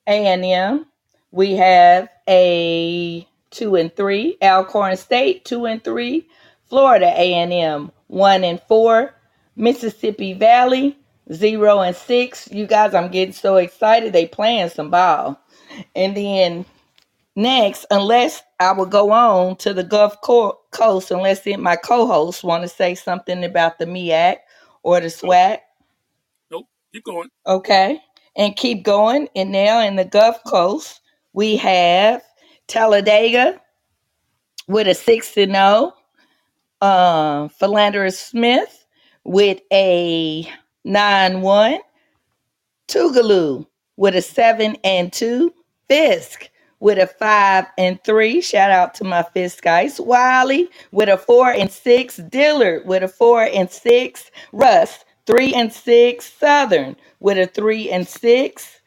A&M. We have a 2 and 3, Alcorn State 2 and 3, Florida A&M 1 and 4, Mississippi Valley 0 and 6. You guys, I'm getting so excited. They playing some ball. And then next, unless I will go on to the Gulf Coast, unless my co-hosts want to say something about the MEAC or the SWAC. Nope. Keep going. Okay. And keep going. And now in the Gulf Coast, we have Talladega with a 6 to 0. Uh, Philander Smith with a 9 1. Tougaloo with a 7 and 2. Fisk with a 5 and 3. Shout out to my Fisk guys. Wiley with a 4 and 6. Dillard with a 4 and 6. Rust 3 and 6. Southern with a 3 and 6.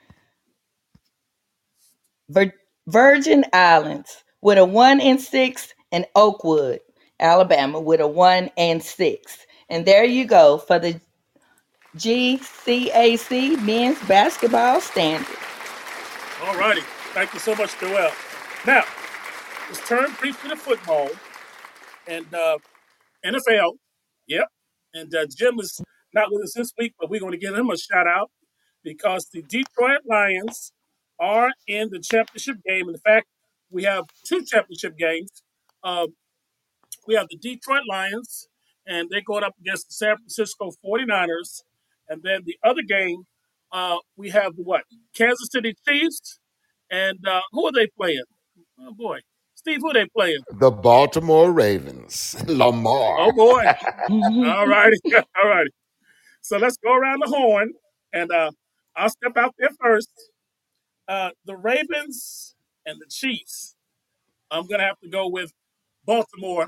Vir- Virgin Islands with a 1 and 6. And Oakwood, Alabama with a 1 and 6. And there you go for the GCAC men's basketball standard. All righty. Thank you so much, Joel. Now, let's turn briefly to football and uh, NFL. Yep. And uh, Jim is not with us this week, but we're going to give him a shout out because the Detroit Lions are in the championship game. In fact, we have two championship games. Um, we have the Detroit Lions, and they're going up against the San Francisco 49ers. And then the other game, uh, we have what? Kansas City Chiefs. And uh, who are they playing? Oh, boy. Steve, who are they playing? The Baltimore Ravens. Lamar. Oh, boy. All righty. All righty. So let's go around the horn, and uh, I'll step out there first. Uh, the Ravens and the Chiefs. I'm going to have to go with Baltimore.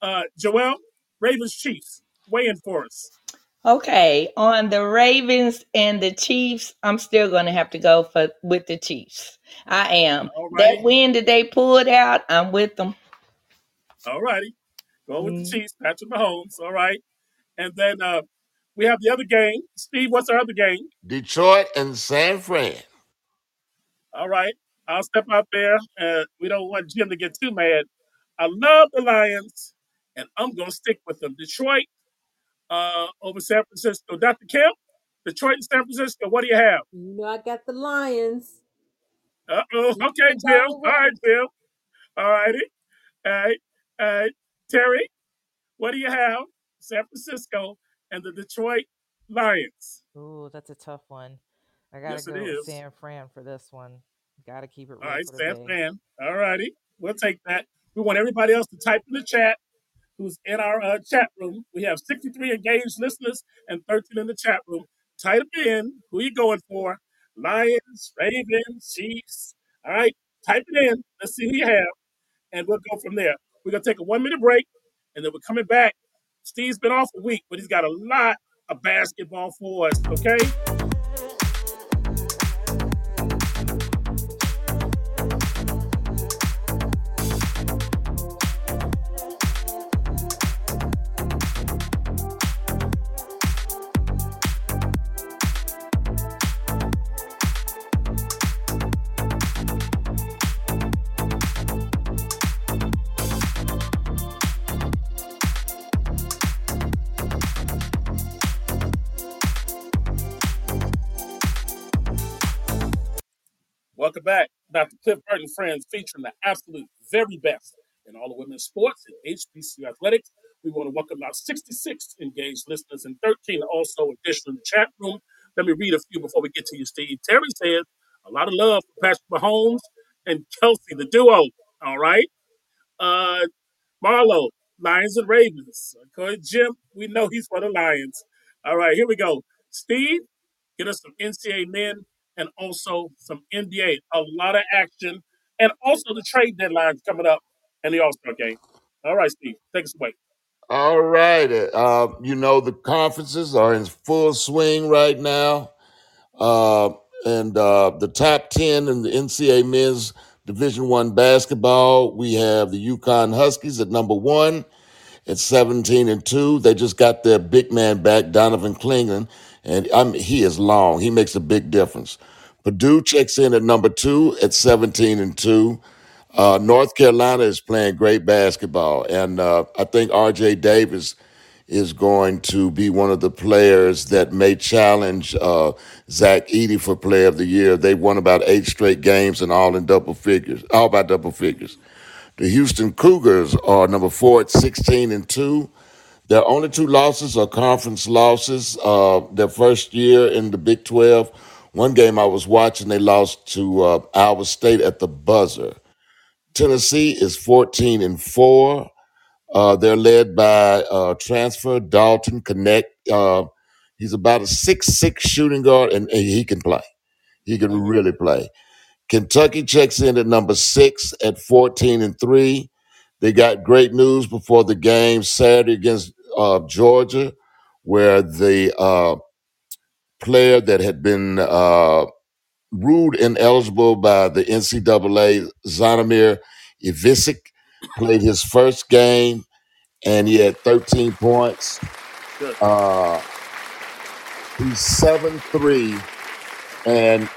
Uh, Joel, Ravens Chiefs, weigh in for us. Okay, on the Ravens and the Chiefs, I'm still going to have to go for with the Chiefs. I am. All That righty. win that they pulled out, I'm with them. All righty. Go with the Mm. Chiefs, Patrick Mahomes. All right. And then uh, we have the other game. Steve, what's our other game? Detroit and San Fran. All right. I'll step out there. Uh, we don't want Jim to get too mad. I love the Lions, and I'm going to stick with them. Detroit uh, over San Francisco. Dr. Kemp, Detroit and San Francisco, what do you have? You know I got the Lions. Uh oh. Okay, Jim. all All the way. right, Jim. All righty. All right. All right. Terry, what do you have? San Francisco and the Detroit Lions. Ooh, that's a tough one. I gotta Yes, go with. San Fran for this one. Gotta keep it All right, San day. Fran. All righty. We'll take that. We want everybody else to type in the chat who's in our uh, chat room. We have 63 engaged listeners and 13 in the chat room. Type in who you going for. Lions, Ravens, Chiefs. All right. Type it in. Let's see who you have. And we'll go from there. We're going to take a one minute break and then we're coming back. Steve's been off a week, but he's got a lot of basketball for us. Okay. Dr. Cliff Burt and Friends, featuring the absolute very best in all of women's sports and HBCU athletics. We want to welcome our 66 engaged listeners and 13 also additional in the chat room. Let me read a few before we get to you, Steve. Terry says, a lot of love for Patrick Mahomes and Kelce, the duo. All right. Uh, Marlo, Lions and Ravens. Okay, Jim, we know he's for the Lions. All right, here we go. Steve, get us some NCAA men and also some NBA. A lot of action and also the trade deadline coming up and the All Star game. All right, Steve, take us away. All right. Uh, you know, the conferences are in full swing right now. Uh, and uh, the top 10 in the NCAA men's Division One basketball, we have the UConn Huskies at number one at 17 and 2. They just got their big man back, Donovan Clingan, and I'm, he is long. He makes a big difference. Purdue checks in at number two at 17 and 2. Uh, North Carolina is playing great basketball, and uh, I think R.J. Davis is going to be one of the players that may challenge uh, Zach Edey for Player of the Year. They won about eight straight games and all in double figures, all by double figures. The Houston Cougars are number four at 16 and two. Their only two losses are conference losses. Uh, their first year in the Big 12, one game I was watching, they lost to uh, Iowa State at the buzzer. Tennessee is 14 and 4. Uh, they're led by uh, transfer Dalton Knecht. Uh, he's about a six-six shooting guard, and, and he can play. He can really play. Kentucky checks in at number six at 14 and 3. They got great news before the game Saturday against uh, Georgia, where the uh, player that had been uh, ruled ineligible by the NCAA, Zvonimir Ivisic, played his first game and he had 13 points. Good. Uh, he's seven three and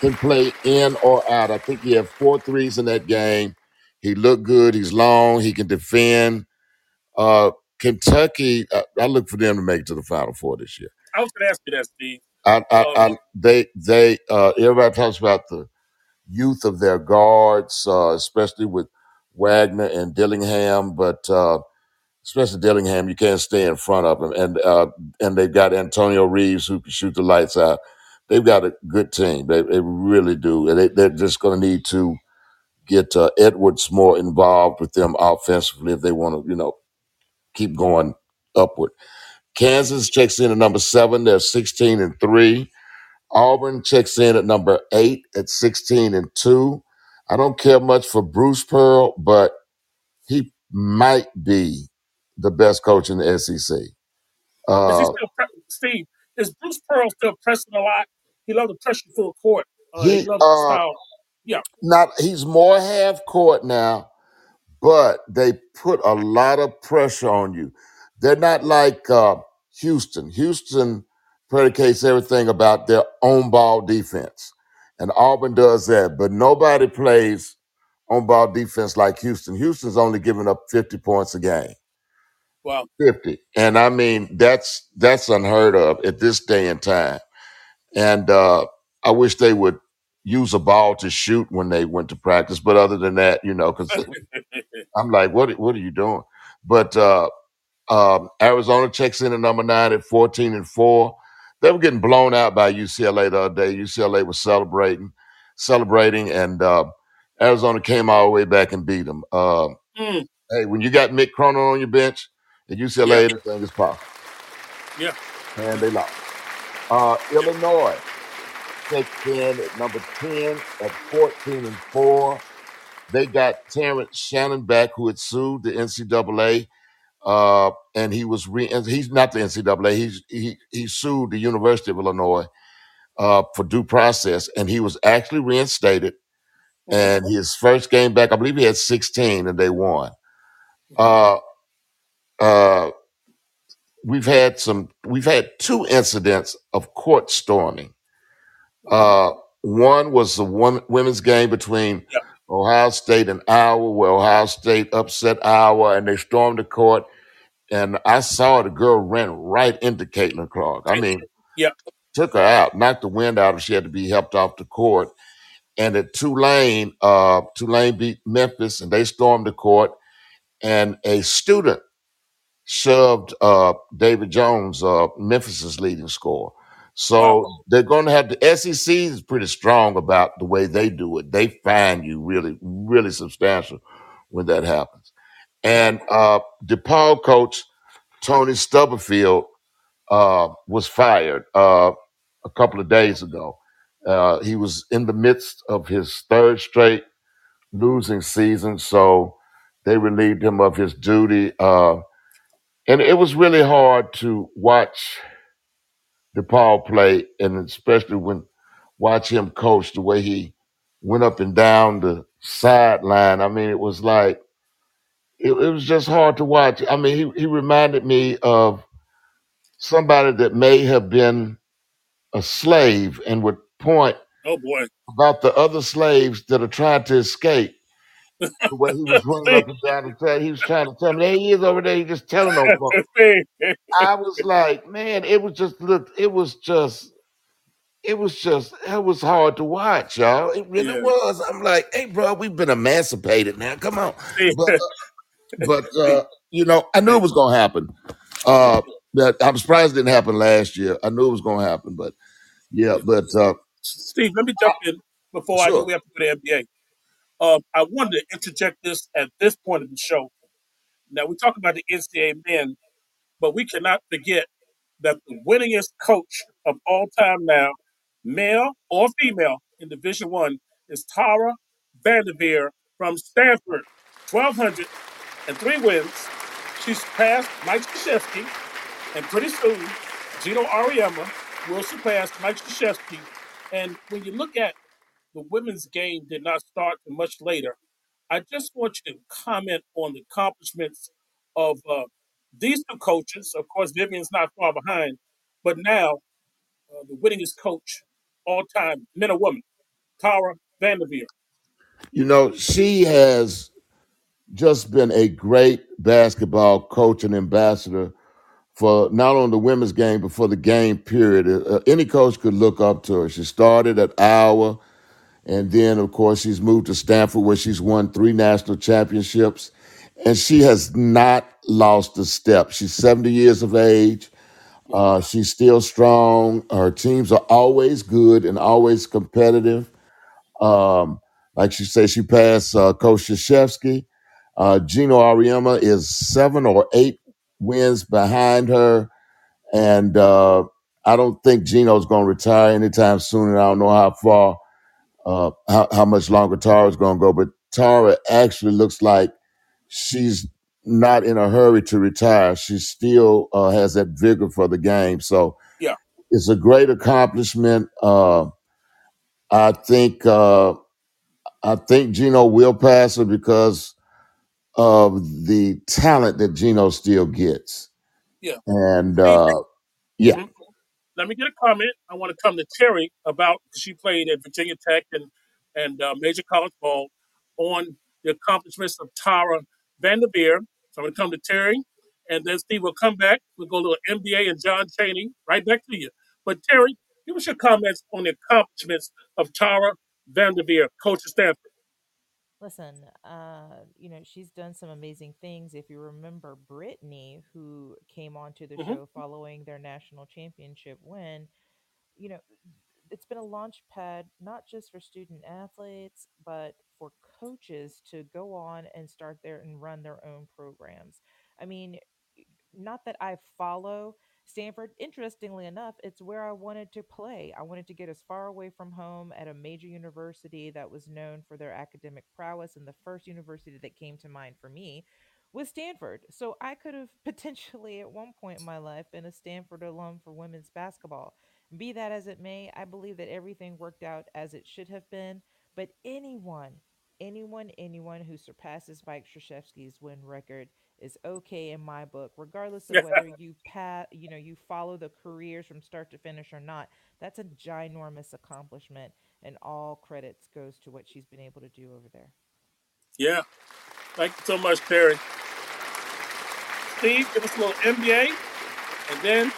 can play in or out. I think he had four threes in that game. He looked good. He's long. He can defend. Uh, Kentucky, I, I look for them to make it to the Final Four this year. I was going to ask you that, Steve. I, I, Um, I they, they, uh, everybody talks about the youth of their guards, uh, especially with Wagner and Dillingham, but uh, especially Dillingham, you can't stay in front of him. And uh, and they've got Antonio Reeves who can shoot the lights out. They've got a good team. They, they really do. And they, they're just going to need to get uh, Edwards more involved with them offensively if they want to, you know, keep going upward. Kansas checks in at number seven. They're 16 and three. Auburn checks in at number eight at 16 and two. I don't care much for Bruce Pearl, but he might be the best coach in the SEC. is he Uh, still, pre- Steve, is Bruce Pearl still pressing a lot? He loves to pressure full court. Uh, he he loves the uh style. Yeah. not he's more half court now, but they put a lot of pressure on you. They're not like uh, Houston. Houston predicates everything about their own ball defense, and Auburn does that. But nobody plays on ball defense like Houston. Houston's only giving up fifty points a game. Well, 50 and i mean that's that's unheard of at this day and time and uh i wish they would use a ball to shoot when they went to practice but other than that you know because i'm like what what are you doing? But uh um arizona checks in at number nine at 14 and 4 they were getting blown out by ucla the other day. Ucla was celebrating celebrating and uh arizona came all the way back and beat them uh, mm, hey when you got mick cronin on your bench at ucla yeah, anything is possible yeah. and they lost. Uh, Illinois takes in at number 10 at 14 and 4. They got Terrence Shannon back, who had sued the NCAA. Uh, and he was re- he's not the NCAA. He's he he sued the University of Illinois uh, for due process, and he was actually reinstated. hmm And his first game back, I believe he had 16, and they won. Uh, uh, we've had some. We've had two incidents of court storming. Uh, one was the one women's game between Yeah. Ohio State and Iowa, where Ohio State upset Iowa, and they stormed the court. And I saw the girl ran right into Caitlin Clark. I mean, Yeah. took her out, knocked the wind out of her. She had to be helped off the court. and at Tulane, uh, Tulane beat Memphis, and they stormed the court, and a student shoved uh, David Jones, uh, Memphis's leading scorer. So they're going to have the SEC is pretty strong about the way they do it. They find you really, really substantial when that happens. And uh, DePaul coach Tony Stubblefield uh, was fired uh, a couple of days ago. Uh, he was in the midst of his third straight losing season, so they relieved him of his duty. Uh, and it was really hard to watch DePaul play, and especially when watch him coach the way he went up and down the sideline. I mean, it was like it, it was just hard to watch. I mean, he he reminded me of somebody that may have been a slave and would point Oh boy. about the other slaves that are trying to escape. The way he was running up and down and tell, he was trying to tell me, there he is over there. He just telling folks. I was like, man, it was just look, it was just, it was just, it was hard to watch, y'all. It really Yeah. was. I'm like, hey, bro, we've been emancipated now. Come on, but but uh, you know, I knew it was gonna happen. Uh, that I'm surprised it didn't happen last year. I knew it was gonna happen, but yeah, but uh, Steve, let me jump in before I sure. we have to go to the NBA. Um, I wanted to interject this at this point of the show. Now we talk about the NCAA men, but we cannot forget that the winningest coach of all time now, male or female in Division One, is Tara Vanderveer from Stanford. 1,200 and three wins. She's passed Mike Krzyzewski, and pretty soon, Geno Auriemma will surpass Mike Krzyzewski. And when you look at the women's game did not start till much later. I just want you to comment on the accomplishments of uh, these two coaches. Of course, Vivian's not far behind, but now uh, the winningest coach all time, men or women, Tara Vanderveer. You know, she has just been a great basketball coach and ambassador for not only the women's game but for the game period. Uh, any coach could look up to her. She started at Iowa, and then of course she's moved to Stanford where she's won three national championships, and she has not lost a step. She's seventy years of age. Uh, she's still strong. Her teams are always good and always competitive. Um, like she said, she passed uh, Coach Krzyzewski. Uh, Geno Auriemma is seven or eight wins behind her, and uh, I don't think Geno's going to retire anytime soon. And I don't know how far, uh, how, how much longer Tara's going to go. But Tara actually looks like she's not in a hurry to retire. She still uh, has that vigor for the game. So Yeah, it's a great accomplishment. Uh, I think. Uh, I think Geno will pass her because of the talent that Geno still gets. yeah. And uh, yeah, mhm. Let me get a comment. I want to come to Terry about she played at Virginia Tech and and uh, Major College Ball on the accomplishments of Tara Vanderveer. So I'm going to come to Terry, and then Steve will come back. We'll go to NBA and John Chaney. Right back to you. But Terry, give us your comments on the accomplishments of Tara Vanderveer, coach of Stanford. Listen, uh, you know, she's done some amazing things. If you remember Brittany, who came onto the hmm show following their national championship win, you know, it's been a launch pad not just for student athletes, but for coaches to go on and start there and run their own programs. I mean, not that I follow Stanford. Interestingly enough, it's where I wanted to play. I wanted to get as far away from home at a major university that was known for their academic prowess. And the first university that came to mind for me was Stanford. So I could have potentially at one point in my life been a Stanford alum for women's basketball. Be that as it may, I believe that everything worked out as it should have been. But anyone, anyone, anyone who surpasses Mike Krzyzewski's win record is okay in my book, regardless of whether you pat, you know, you follow the careers from start to finish or not. That's a ginormous accomplishment, and all credits goes to what she's been able to do over there. yeah. Thank you so much, Terry. Steve, give us a little NBA, and then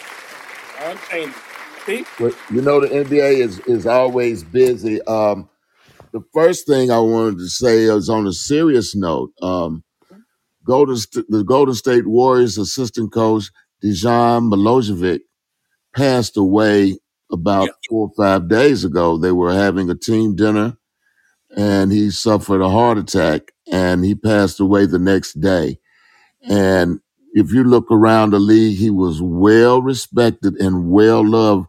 John Chaney. Steve? but you know the NBA is is always busy. Um, the first thing I wanted to say is on a serious note. Um, Golden St- the Golden State Warriors assistant coach Dejan Milojevic passed away Yeah. about four or five days ago. They were having a team dinner, and he suffered a heart attack, and he passed away the next day. Mm. And if you look around the league, he was well respected and well loved,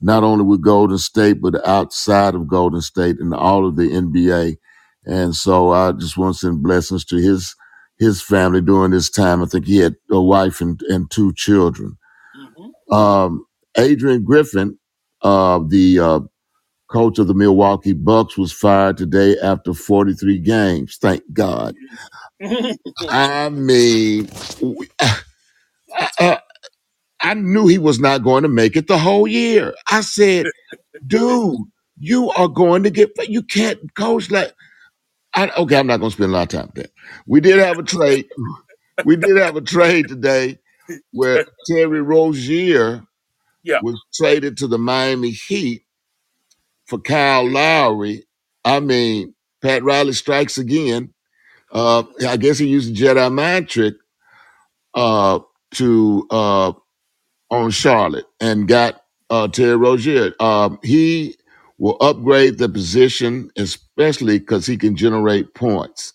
not only with Golden State, but outside of Golden State and all of the NBA. And so I just want to send blessings to his his family during this time. I think he had a wife and, and two children. hmm Um, Adrian Griffin, uh, the uh, coach of the Milwaukee Bucks, was fired today after 43 games. Thank God. I mean, I, I knew he was not going to make it the whole year. I said, dude, you are going to get, you can't coach like, I, okay, I'm not going to spend a lot of time with that. We did have a trade. We did have a trade today where Terry Rozier yeah. was traded to the Miami Heat for Kyle Lowry. I mean, Pat Riley strikes again. Uh, I guess he used the Jedi mind trick uh, to uh, on Charlotte and got uh, Terry Rozier. Um, he will upgrade the position, especially because he can generate points.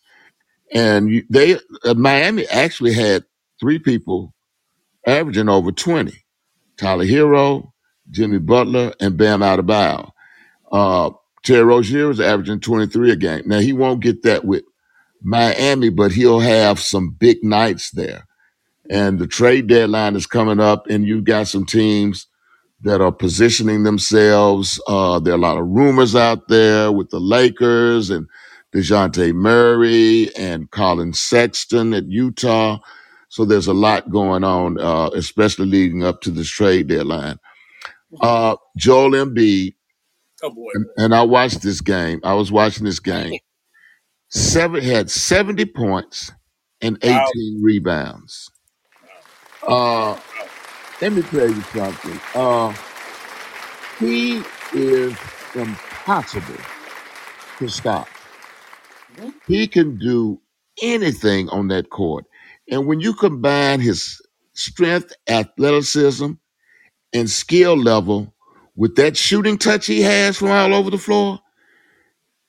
And you, they uh, Miami actually had three people averaging over twenty: Tyler Herro, Jimmy Butler, and Bam Adebayo. Uh, Terry Rozier is averaging twenty three a game. Now he won't get that with Miami, but he'll have some big nights there. And the trade deadline is coming up, and you've got some teams that are positioning themselves. Uh, there are a lot of rumors out there with the Lakers and DeJounte Murray and Collin Sexton at Utah. So there's a lot going on, uh, especially leading up to this trade deadline. Uh, Joel Embiid, Oh boy. and, and I watched this game. I was watching this game. Seven had 70 points and Wow. 18 rebounds. Uh, Wow. Let me tell you something. Uh, he is impossible to stop. He can do anything on that court. And when you combine his strength, athleticism, and skill level with that shooting touch he has from all over the floor,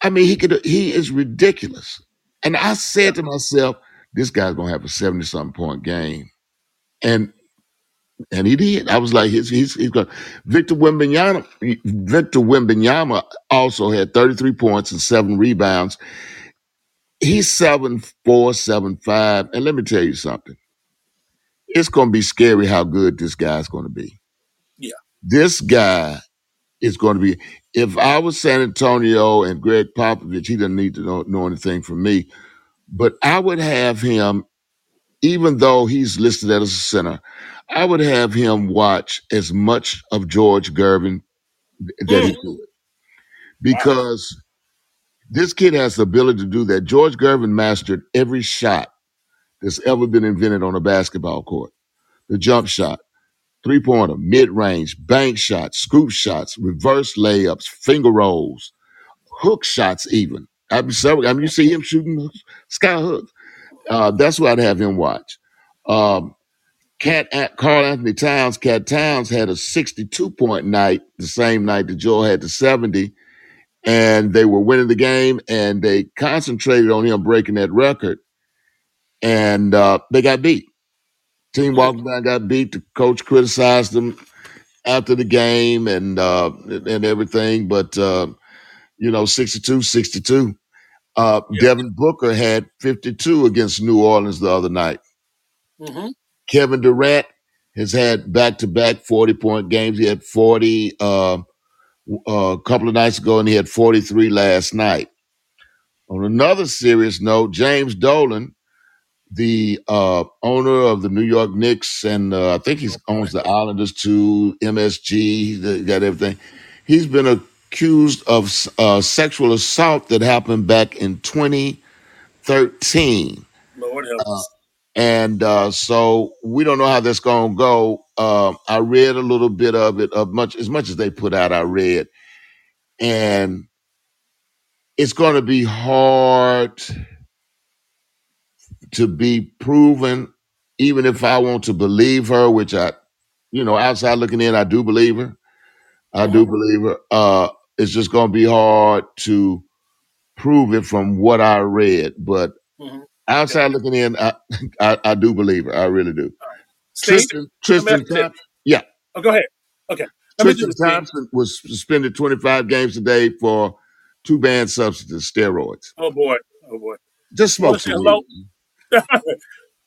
I mean, he could he is ridiculous. And I said to myself, this guy's gonna have a 70 something point game. And and he did. I was like, he's he's, he's going. Victor Wembanyama. Victor Wembanyama also had 33 points and seven rebounds. He's seven four, seven five. And let me tell you something. It's going to be scary how good this guy's going to be. Yeah. This guy is going to be. If I was San Antonio and Gregg Popovich, he doesn't need to know, know anything from me. But I would have him, even though he's listed as a center, I would have him watch as much of George Gervin that he Mm. could Wow. because this kid has the ability to do that. George Gervin mastered every shot that's ever been invented on a basketball court. The jump shot, three pointer, mid range, bank shots, scoop shots, reverse layups, finger rolls, hook shots, even. I mean, several, I mean you see him shooting sky hooks. Uh, that's what I'd have him watch. Um, Cat Karl-Anthony Towns, Cat Towns had a 62 point night the same night that Joel had the 70 and they were winning the game and they concentrated on him breaking that record and uh, they got beat. Team walked down, got beat. The coach criticized them after the game and uh, and everything, but uh, you know, 62, 62. Uh, Yeah. Devin Booker had 52 against New Orleans the other night. hmm Kevin Durant has had back to back 40 point games. He had 40 uh, a couple of nights ago and he had 43 last night. On another serious note, James Dolan, the uh, owner of the New York Knicks, and uh, I think he owns the Islanders too, MSG, the, got everything. He's been accused of uh, sexual assault that happened back in 2013. Lord help Uh, us. And uh, so we don't know how that's going to go. Um, I read a little bit of it, of much as much as they put out. I read, and it's going to be hard to be proven, even if I want to believe her, which I, you know, outside looking in, I do believe her. I do believe her. Uh, it's just going to be hard to prove it from what I read, but hmm Yeah. Outside looking in, I, I, I do believe her. I really do. Steve, Tristan, let me ask Tristan. Thompson, yeah, Oh, go ahead. Okay. Let me do Tristan this, Steve. Thompson was suspended 25 games today for two banned substances, steroids. Oh, boy. Oh, boy. Just I want smoke to say some hello. weed.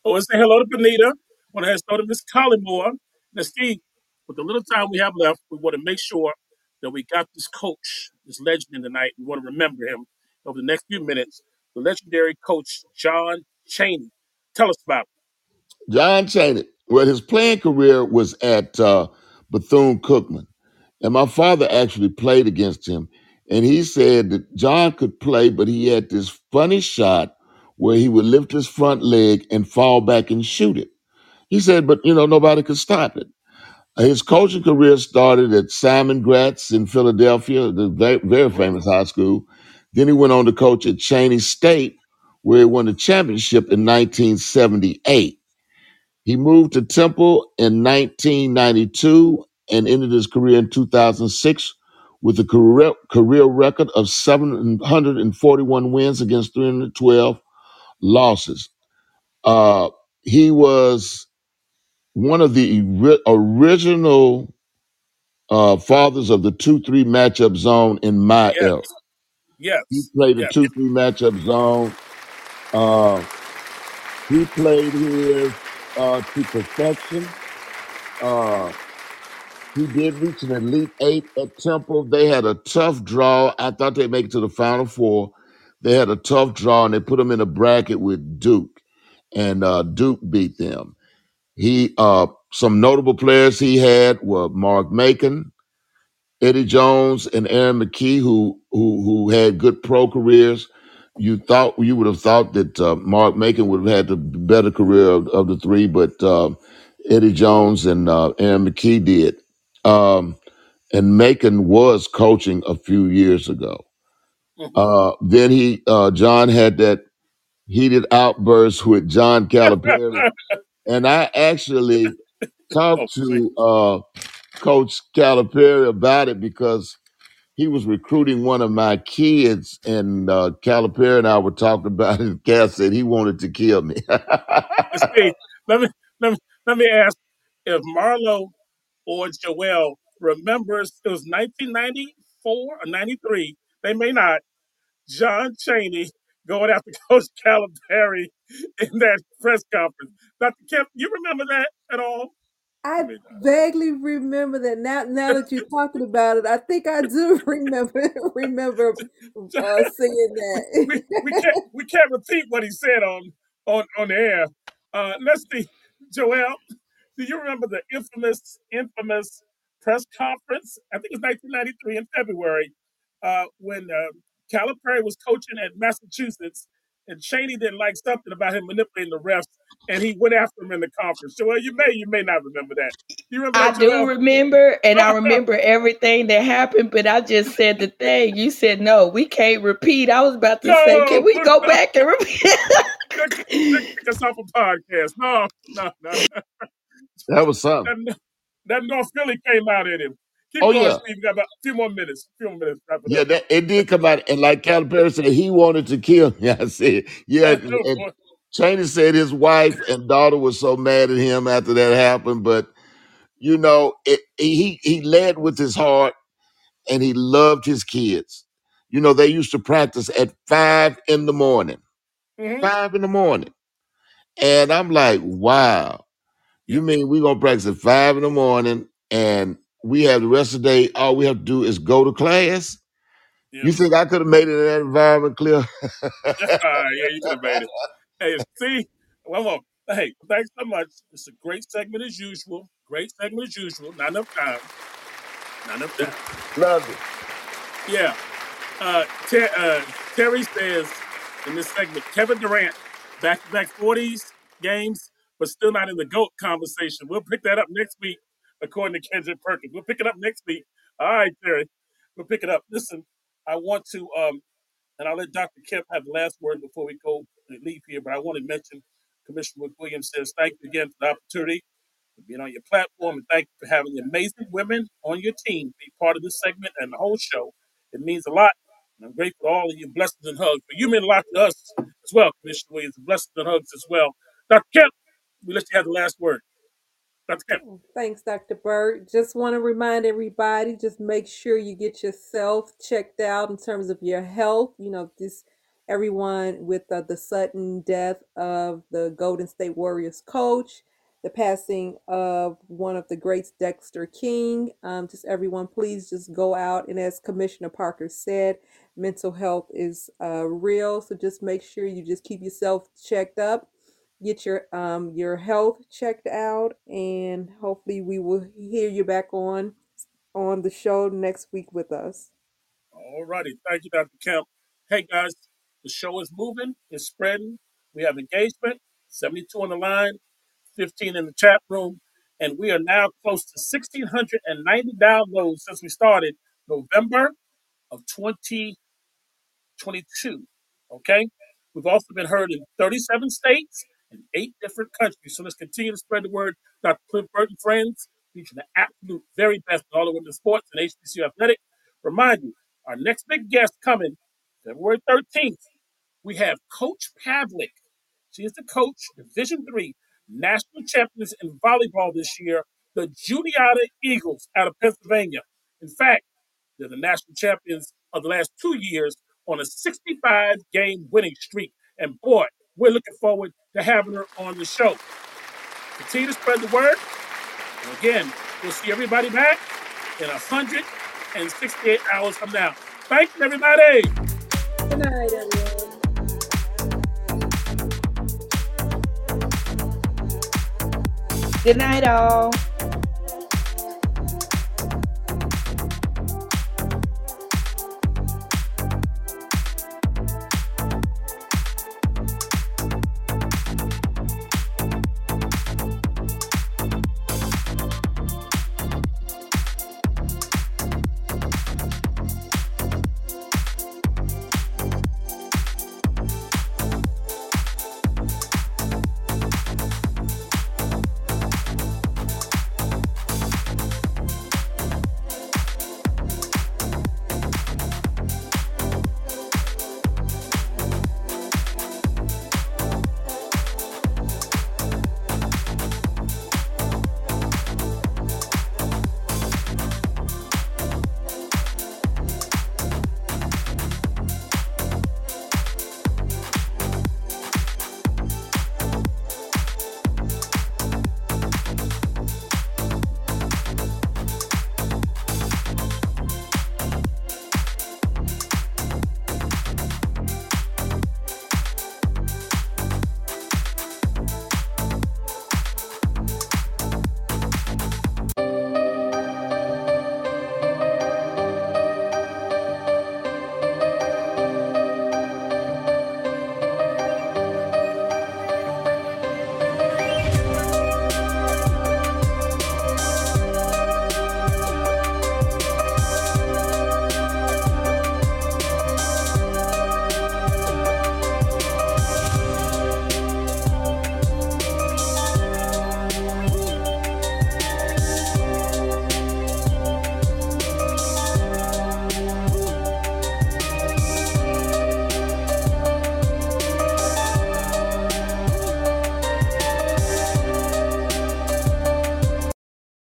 I want to say hello to Benita. I want to say hello to Miss Collymore. Now, Steve, with the little time we have left, we want to make sure that we got this coach, this legend in the night. We want to remember him over the next few minutes. The legendary coach, John Chaney. Tell us about it. John Chaney. Well, his playing career was at uh, Bethune Cookman, and my father actually played against him. And he said that John could play, but he had this funny shot where he would lift his front leg and fall back and shoot it. He said, but you know, nobody could stop it. His coaching career started at Simon Gratz in Philadelphia, the very, very famous high school. Then he went on to coach at Cheyney State, where he won the championship in 1978. He moved to Temple in 1992 and ended his career in 2006 with a career, career record of 741 wins against 312 losses. Uh, he was one of the ori- original uh, fathers of the 2 3 matchup zone in my era. He yes, played a yes. 2 3 matchup zone. Uh, he played his uh, to perfection. Uh, He did reach an elite eight at Temple. They had a tough draw. I thought they'd make it to the final four. They had a tough draw and they put them in a bracket with Duke, and uh, Duke beat them. He uh, some notable players he had were Mark Macon, Eddie Jones, and Aaron McKie, who who who had good pro careers. You thought you would have thought that uh, Mark Macon would have had the better career of, of the three, but uh, Eddie Jones and uh, Aaron McKie did. Um, and Macon was coaching a few years ago. hmm Uh, then he, uh, John had that heated outburst with John Calipari, and I actually oh, talked boy. to uh, Coach Calipari about it because he was recruiting one of my kids, and uh, Calipari and I were talking about it. Cal said he wanted to kill me. See. Let me, let me, let me ask if Marlo or Joelle remembers it was 1994 or 93. They may not. John Chaney going after Coach Calipari in that press conference. Dr. Kemp, you remember that at all? I mean, vaguely remember that now. Now that you're talking about it, I think I do remember remember uh, seeing we, we, we that. can't we can't repeat what he said on on on the air. Uh, let's see, Joelle, do you remember the infamous infamous press conference? I think it was 1993 in February uh, when uh, Calipari was coaching at Massachusetts, and Chaney didn't like something about him manipulating the refs, and he went after him in the conference. Joelle, you may you may not remember that. You remember I that, do Joelle? remember, and I remember everything that happened, but I just said the thing. You said, no, we can't repeat. I was about to say, can we go no, back and repeat? that, that us off a podcast. No, no, no. that was something. That, that North Philly came out in him. Keep Oh going, yeah, Steve. We got about a few more minutes. A few more minutes. Wrap it yeah. up. That it did come out, and like Calipari said, he wanted to kill me. I said, yeah, and, and boy. Chaney said his wife and daughter was so mad at him after that happened, but you know, it, he he led with his heart and he loved his kids. You know, they used to practice at five in the morning, hmm five in the morning, and I'm like, wow, you mean we're gonna practice at five in the morning and we have the rest of the day? All we have to do is go to class. You think I could have made it in that environment, clear? yeah, you could have made it. Hey, see? One more. Hey, thanks so much. It's a great segment as usual. Great segment as usual. Not enough time. Not enough time. Love it. Yeah. Uh, Ter- uh, Terry says in this segment, Kevin Durant, back to back 40s games, but still not in the GOAT conversation. We'll pick that up next week, according to Kendrick Perkins. We'll pick it up next week. All right, Terry. We'll pick it up. Listen, I want to um, and I'll let Dr. Kemp have the last word before we go and leave here. But I want to mention Commissioner Williams says thank you again for the opportunity for being on your platform, and thank you for having the amazing women on your team be part of this segment and the whole show. It means a lot. And I'm grateful for all of you. Blessings and hugs. But you mean a lot to us as well, Commissioner Williams. Blessings and hugs as well. Dr. Kemp, we let you have the last word. Kemp. Oh, Thanks, Dr. Burt. Just want to remind everybody, just make sure you get yourself checked out in terms of your health. You know, this everyone with uh, the sudden death of the Golden State Warriors coach, the passing of one of the greats, Dexter King. Um, just everyone, please just go out and as Commissioner Parker said, mental health is uh, real. So just make sure you just keep yourself checked up get your um your health checked out and hopefully we will hear you back on on the show next week with us All righty. Thank you, Dr. Kemp. Hey, guys, the show is moving, it's spreading. We have engagement, 72 on the line, 15 in the chat room, and we are now close to 1,690 downloads since we started November of 2022. Okay? We've also been heard in 37 states and eight different countries. So let's continue to spread the word. Dr. Cliff Burt and Friends, featuring the absolute very best in all of women's sports and HBCU athletic. Remind you, our next big guest coming February 13th, we have Coach Pavlik. She is the coach, Division Three national champions in volleyball this year, the Juniata Eagles out of Pennsylvania. In fact, they're the national champions of the last two years on a 65 game winning streak. And boy, we're looking forward to having her on the show. Continue to spread the word. And again, we'll see everybody back in 168 hours from now. Thank you, everybody. good night everyone Good night, all.